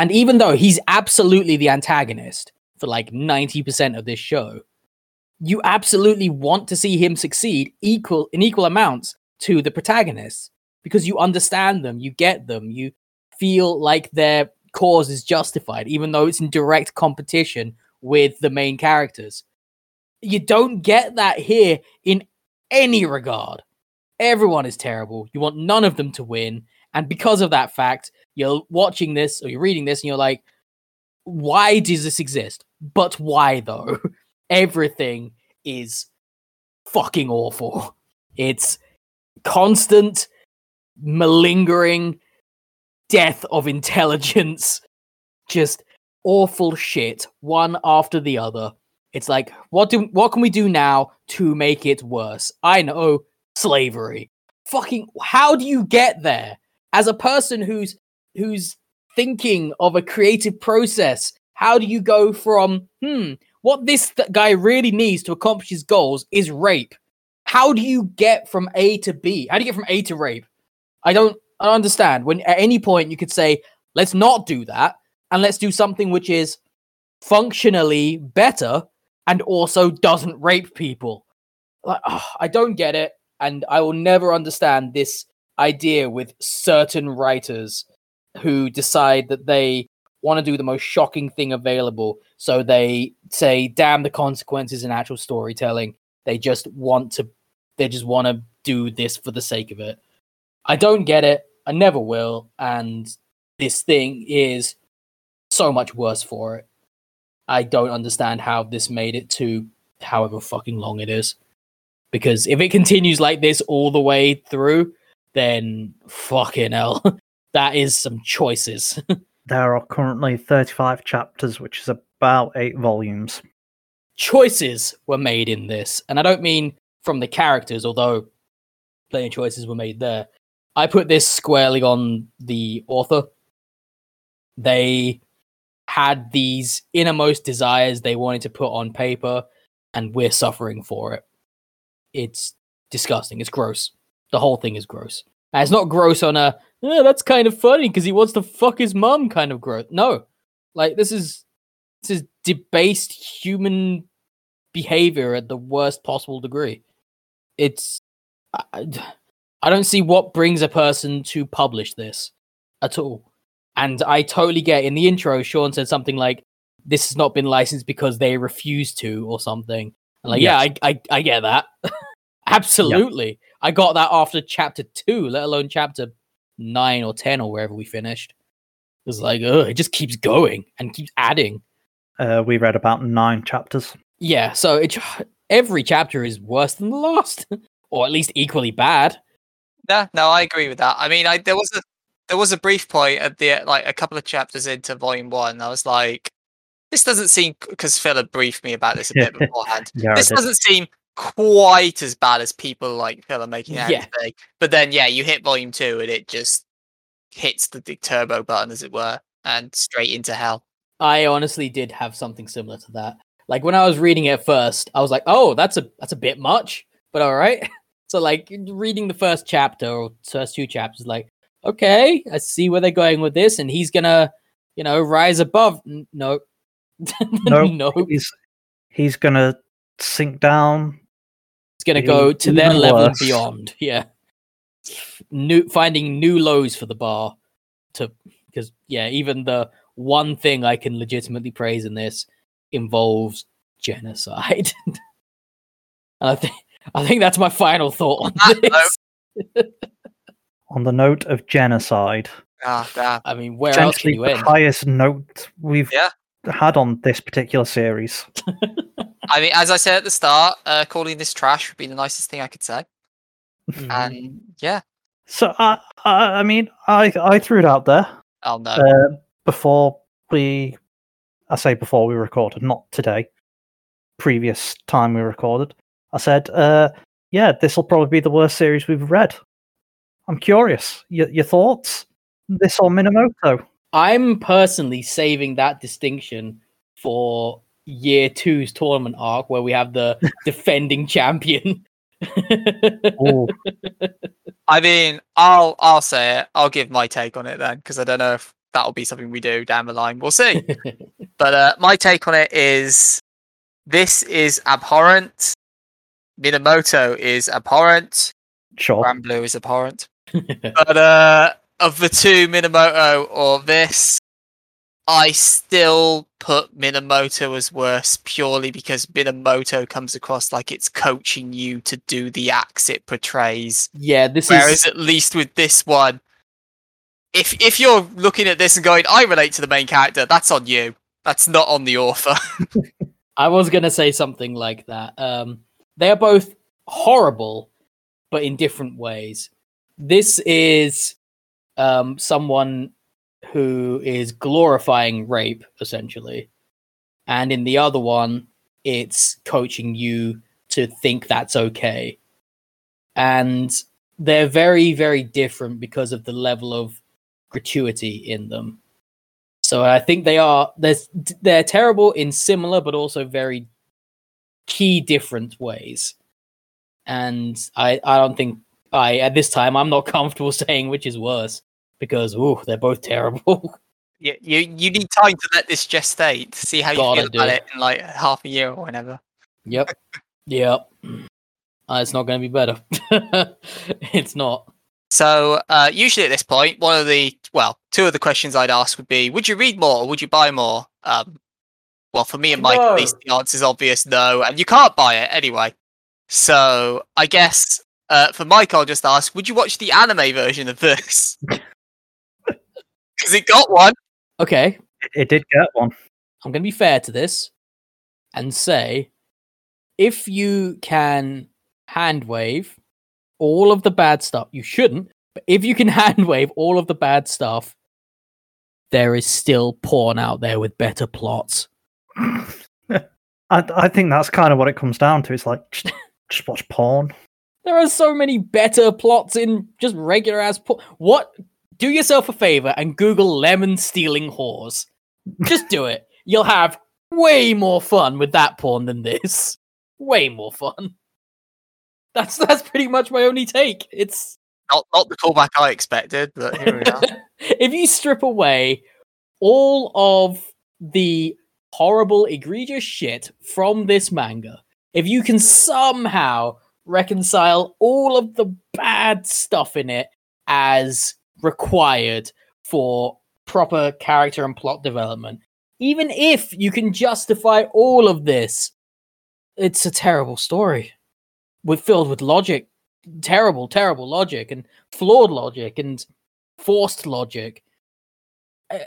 And even though he's absolutely the antagonist for like 90% of this show, you absolutely want to see him succeed equal in equal amounts to the protagonists because you understand them, you get them, you feel like their cause is justified, even though it's in direct competition with the main characters. You don't get that here in any regard. Everyone is terrible. You want none of them to win. And because of that fact, you're watching this or you're reading this and you're like, why does this exist? But why though? Everything is fucking awful. It's constant malingering death of intelligence, just awful shit, one after the other. It's like, what do what can we do now to make it worse? I know slavery. Fucking how do you get there? As a person who's who's thinking of a creative process, how do you go from, hmm, what this th- guy really needs to accomplish his goals is rape. How do you get from A to B? How do you get from A to rape? I don't I understand. When at any point you could say, let's not do that, and let's do something which is functionally better and also doesn't rape people. Like, oh, I don't get it, and I will never understand this idea with certain writers who decide that they want to do the most shocking thing available. So they say, damn the consequences in actual storytelling. They just want to, they just want to do this for the sake of it. I don't get it. I never will. And this thing is so much worse for it. I don't understand how this made it to however fucking long it is. Because if it continues like this all the way through, then fucking hell. that is some choices. There are currently 35 chapters, which is about eight volumes. choices were made in this. And I don't mean from the characters, although plenty of choices were made there. I put this squarely on the author. They had these innermost desires they wanted to put on paper, and we're suffering for it. It's disgusting. It's gross. The whole thing is gross. And it's not gross on a, "Eh, that's kind of funny because he wants to fuck his mum kind of growth. No. Like, this is this is debased human behavior at the worst possible degree. It's I, I don't see what brings a person to publish this at all. And I totally get in the intro, Sean said something like, "This has not been licensed because they refuse to," or something. And like, Yes. yeah, I, I I get that. Absolutely, I got that after chapter two, let alone chapter nine or ten or wherever we finished. It's like, ugh, it just keeps going and keeps adding. Uh, we read about nine chapters. Yeah, so it every chapter is worse than the last, or at least equally bad. No, no, I agree with that. I mean, I there was a there was a brief point at the like a couple of chapters into volume one. I was like, this doesn't seem because Phil had briefed me about this a bit beforehand. Yeah, this doesn't seem quite as bad as people like Phil are making it out Yeah. to be. But then, yeah, you hit volume two and it just hits the big turbo button, as it were, and straight into hell. I honestly did have something similar to that. Like when I was reading it first, I was like, "Oh, that's a that's a bit much," but all right. So like reading the first chapter or first two chapters, like, okay, I see where they're going with this, and he's gonna, you know, rise above. N- No, No, no, He's he's gonna sink down. It's gonna go to their even level and beyond. Yeah, new finding new lows for the bar to because yeah, even the one thing I can legitimately praise in this involves genocide. and I think I think that's my final thought on that this. On the note of genocide, Ah, damn. I mean, where else can potentially you the highest note we've Yeah. Had on this particular series. I mean, as I said at the start, uh, calling this trash would be the nicest thing I could say. Mhm. And yeah, So I, I, I mean, I, I threw it out there I'll know. uh, before we, I say before we recorded, not today, previous time we recorded. I said, uh, yeah, this will probably be the worst series we've read. I'm curious. Your, your thoughts? This or Minamoto? I'm personally saving that distinction for year two's tournament arc where we have the defending champion. I mean, I'll I'll say it. I'll give my take on it then, because I don't know if that'll be something we do down the line. We'll see. but uh, my take on it is this is abhorrent. Minamoto is abhorrent. sure. Grand Blue is abhorrent. but uh, of the two, Minamoto or this, I still put Minamoto as worse purely because Minamoto comes across like it's coaching you to do the acts it portrays. yeah, this Whereas is at least with this one, if if you're looking at this and going, I relate to the main character, that's on you. That's not on the author. I was gonna say something like that. Um, they are both horrible, but in different ways. This is um, someone who is glorifying rape, essentially, and in the other one, it's coaching you to think that's okay. And they're very, very different because of the level of gratuity in them. So I think they are they're they're terrible in similar but also very key different ways. And I I don't think I at this time I'm not comfortable saying which is worse because ooh they're both terrible. you, you you need time to let this gestate, to see how you Gotta feel about do. it in like half a year or whenever. yep. Yep. Uh, it's not going to be better. it's not. So uh, usually at this point, one of the well, two of the questions I'd ask would be: Would you read more or would you buy more? Um, well, for me and Mike, at least the answer is obvious: no, and you can't buy it anyway. So I guess uh, for Mike, I'll just ask: Would you watch the anime version of this? Because it got one. Okay, It did get one. I'm going to be fair to this and say if you can hand wave all of the bad stuff, you shouldn't, but if you can hand wave all of the bad stuff, there is still porn out there with better plots. I, I think that's kind of what it comes down to. It's like just, just watch porn. There are so many better plots in just regular ass porn. What? Do yourself a favor and Google lemon stealing whores. Just do it. You'll have way more fun with that porn than this. Way more fun. That's that's pretty much my only take. It's Not not the callback I expected, but here we are. if you strip away all of the horrible, egregious shit from this manga, if you can somehow reconcile all of the bad stuff in it as required for proper character and plot development, even if you can justify all of this, it's a terrible story. We're filled with logic. Terrible terrible logic and flawed logic and forced logic. Uh,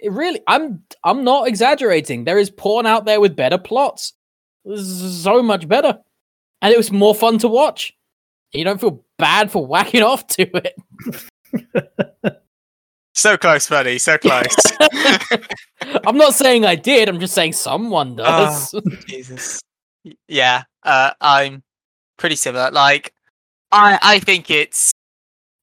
it really i'm i'm not exaggerating. There is porn out there with better plots. So much better. And it was more fun to watch. You don't feel bad for whacking off to it so close, buddy. So close. i'm not saying i did i'm just saying someone does Jesus. Yeah, uh, I'm pretty similar. Like, I I think it's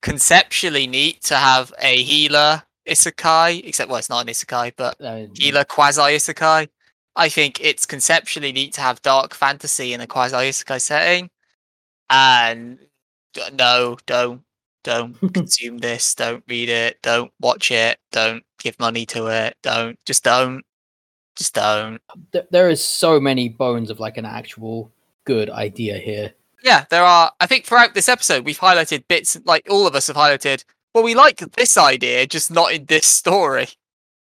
conceptually neat to have a healer isekai, except well, it's not an isekai, but Uh, healer quasi isekai. I think it's conceptually neat to have dark fantasy in a quasi isekai setting. And no, don't don't consume this. Don't read it. Don't watch it. Don't give money to it. Don't just don't. Just don't. th- there is so many bones of like an actual good idea here yeah, there are. I think throughout this episode, we've highlighted bits, like all of us have highlighted. Well, we like this idea, just not in this story.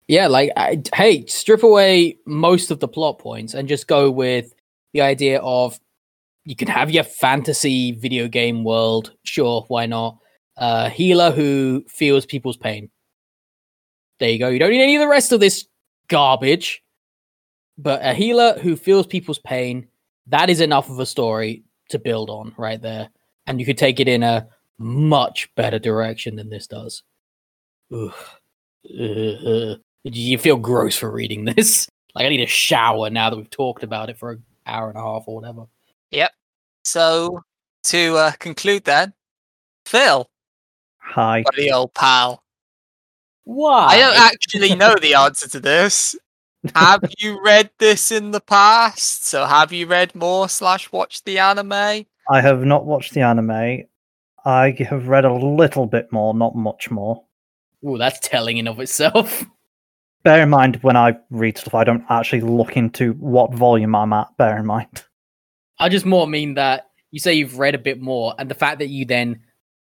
Yeah, like I, hey, strip away most of the plot points and just go with the idea of you can have your fantasy video game world. Sure, why not? Uh, healer who feels people's pain. There you go. You don't need any of the rest of this garbage. But a healer who feels people's pain, that is enough of a story to build on right there. And you could take it in a much better direction than this does. Ugh. Ugh. You feel gross for reading this. Like I need a shower now that we've talked about it for an hour and a half or whatever. Yep. So, to uh, conclude, then, Phil, Hi. buddy old pal, Why? I don't actually know the answer to this, have you read this in the past? So have you read more slash watched the anime? I have not watched the anime. I have read a little bit more, not much more. Ooh, that's telling in of itself. Bear in mind when I read stuff, I don't actually look into what volume I'm at. Bear in mind. I just more mean that you say you've read a bit more, and the fact that you then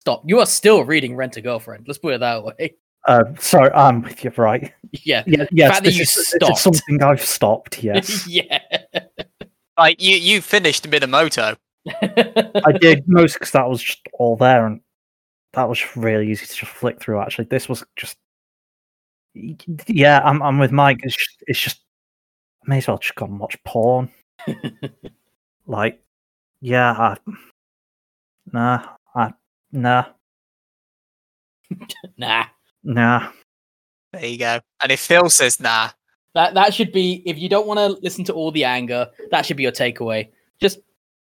stop. You are still reading Rent a Girlfriend. Let's put it that way. Uh, sorry, I'm with you. Right? Yeah. Yeah, yes. fact that This you is, this is stopped. something I've stopped. Yes, yeah. Like you, you finished Minamoto. I did most because that was just all there, and that was really easy to just flick through. Actually, this was just. Yeah, I'm. I'm with Mike. It's just. It's just I may as well just go and watch porn. like, yeah, I, nah, I, nah, nah. nah. There you go. And if Phil says nah, That that should be if you don't want to listen to all the anger, that should be your takeaway. Just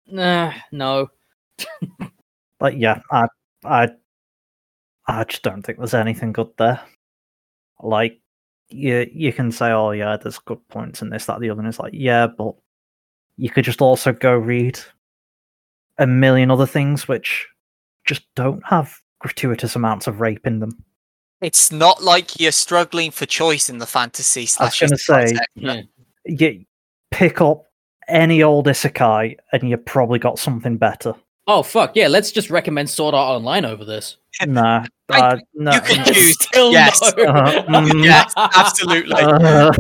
nah, no. Like, yeah, I, I, I just don't think there's anything good there. Like, you, you can say, oh yeah, there's good points in this, that, the other, and it's like, yeah, but you could just also go read a million other things which just don't have gratuitous amounts of rape in them. it's not like you're struggling for choice in the fantasy I was slash. gonna say. Yeah. You pick up any old isekai, and you probably got something better. Oh fuck yeah! Let's just recommend Sword Art Online over this. Nah, I- uh, no, you can no. choose. Still yes. no. Uh, mm, Yes, absolutely. uh,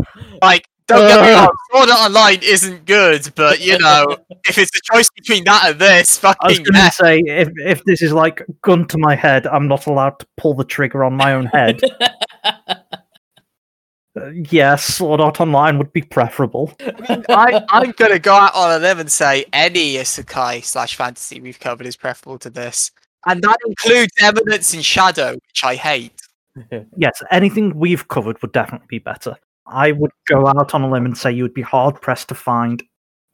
Like, don't get me wrong, Sword Art Online isn't good, but you know, if it's a choice between that and this, fucking. I was going to say, if if this is like gun to my head, I'm not allowed to pull the trigger on my own head. Uh, yes, Sword Art Online would be preferable. I, I'm gonna go out on a limb and say any isekai slash fantasy we've covered is preferable to this, and that includes Eminence in Shadow, which I hate. Yes, anything we've covered would definitely be better. I would go out on a limb and say you would be hard pressed to find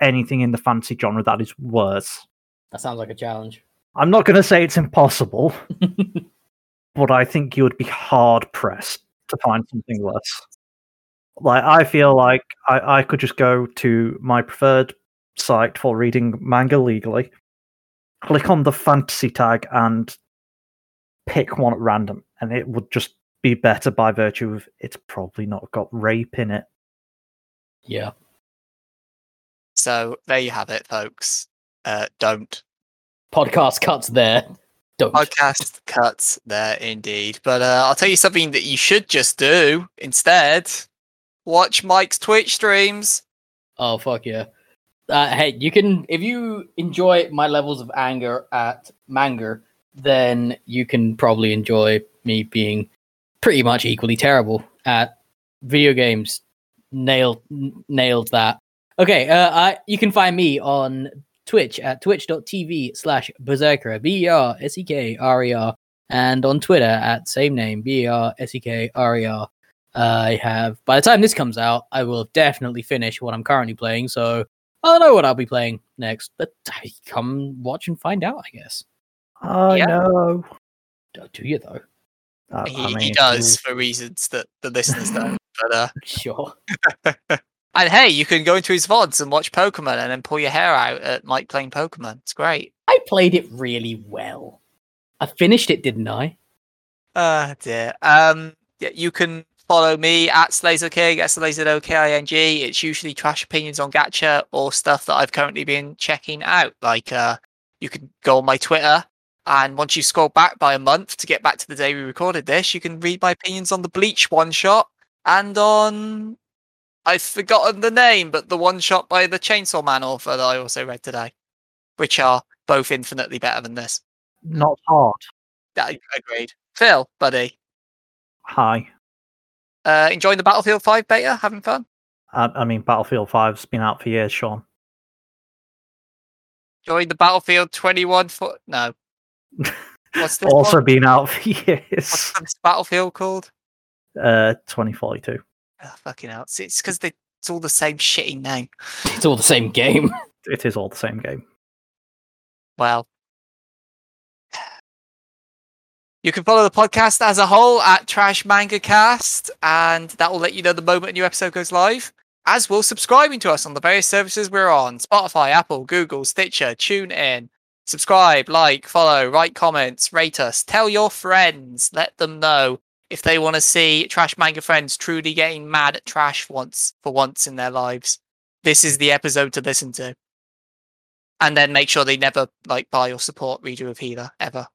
anything in the fantasy genre that is worse. that sounds like a challenge. I'm not going to say it's impossible, but I think you would be hard pressed to find something worse. Like I feel like I, I could just go to my preferred site for reading manga legally, click on the fantasy tag and pick one at random, and it would just be better by virtue of it's probably not got rape in it. Yeah. So there you have it, folks. Uh, don't Podcast cuts there. Don't. podcast cuts there indeed. But uh, I'll tell you something that you should just do instead. Watch Mike's Twitch streams. Oh fuck yeah. Uh, hey, you can if you enjoy my levels of anger at manga, then you can probably enjoy me being pretty much equally terrible at video games. Nailed n- nailed that. Okay, uh, I you can find me on Twitch at twitch.tv slash berserker B E R S E K R E R and on Twitter at same name B E R S E K R E R. I have by the time this comes out, I will definitely finish what I'm currently playing, so I don't know what I'll be playing next. But uh, come watch and find out, I guess. I Yeah. know. Don't do you though? Uh, I He, he does for reasons that the listeners don't. But uh, Sure. and hey, you can go into his vods and watch Pokemon, and then pull your hair out at Mike playing Pokemon. It's great. I played it really well. I finished it, didn't I? Ah dear. Um, yeah, you can follow me at SlazoKing, S L A Z O K I N G. It's usually trash opinions on Gacha or stuff that I've currently been checking out. Like, uh, you can go on my Twitter, and once you scroll back by a month to get back to the day we recorded this, you can read my opinions on the Bleach one shot and on. I've forgotten the name, but the one shot by the Chainsaw Man author that I also read today, which are both infinitely better than this. not hard. Yeah, agreed. Phil, buddy. Hi. Uh, enjoying the Battlefield 5 beta? Having fun? I, I mean, Battlefield 5's been out for years, Sean. Enjoying the Battlefield 21 foot? No. What's this also one? been out for years. What's years. this Battlefield called? Uh, 2042. Oh, fucking hell. It's- It's because it's all the same shitty name. It's all the same game. It is all the same game. Well, you can follow the podcast as a whole at Trash Manga Cast, and that will let you know the moment a new episode goes live. as well subscribing to us on the various services we're on Spotify, Apple, Google, Stitcher, TuneIn. Subscribe, like, follow, write comments, rate us, tell your friends, let them know if they want to see Trash Manga Friends truly getting mad at trash once for once in their lives. This is the episode to listen to. And then make sure they never like buy or support Redo of Healer ever.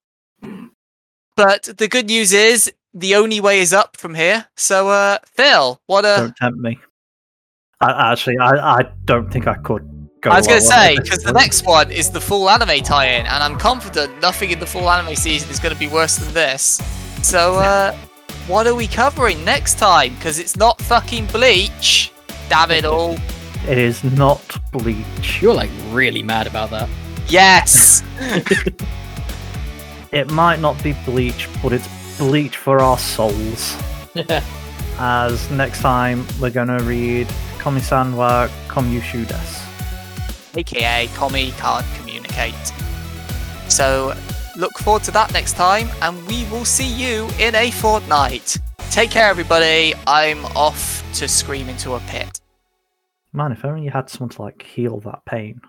But the good news is the only way is up from here. So uh Phil, what a Don't tempt me. I, actually, I, I don't think I could. I was going to say because the next one is the full anime tie-in, and I'm confident nothing in the full anime season is going to be worse than this. So, uh, what are we covering next time? Because it's not fucking Bleach. Damn it all! It is not Bleach. You're like really mad about that. Yes. It might not be Bleach, but it's Bleach for our souls. As next time we're gonna read Komi-san wa Komyushu desu. AKA Komi can't communicate. So, look forward to that next time, and we will see you in a fortnight. Take care, everybody. I'm off to scream into a pit. Man, if only you had someone to like heal that pain.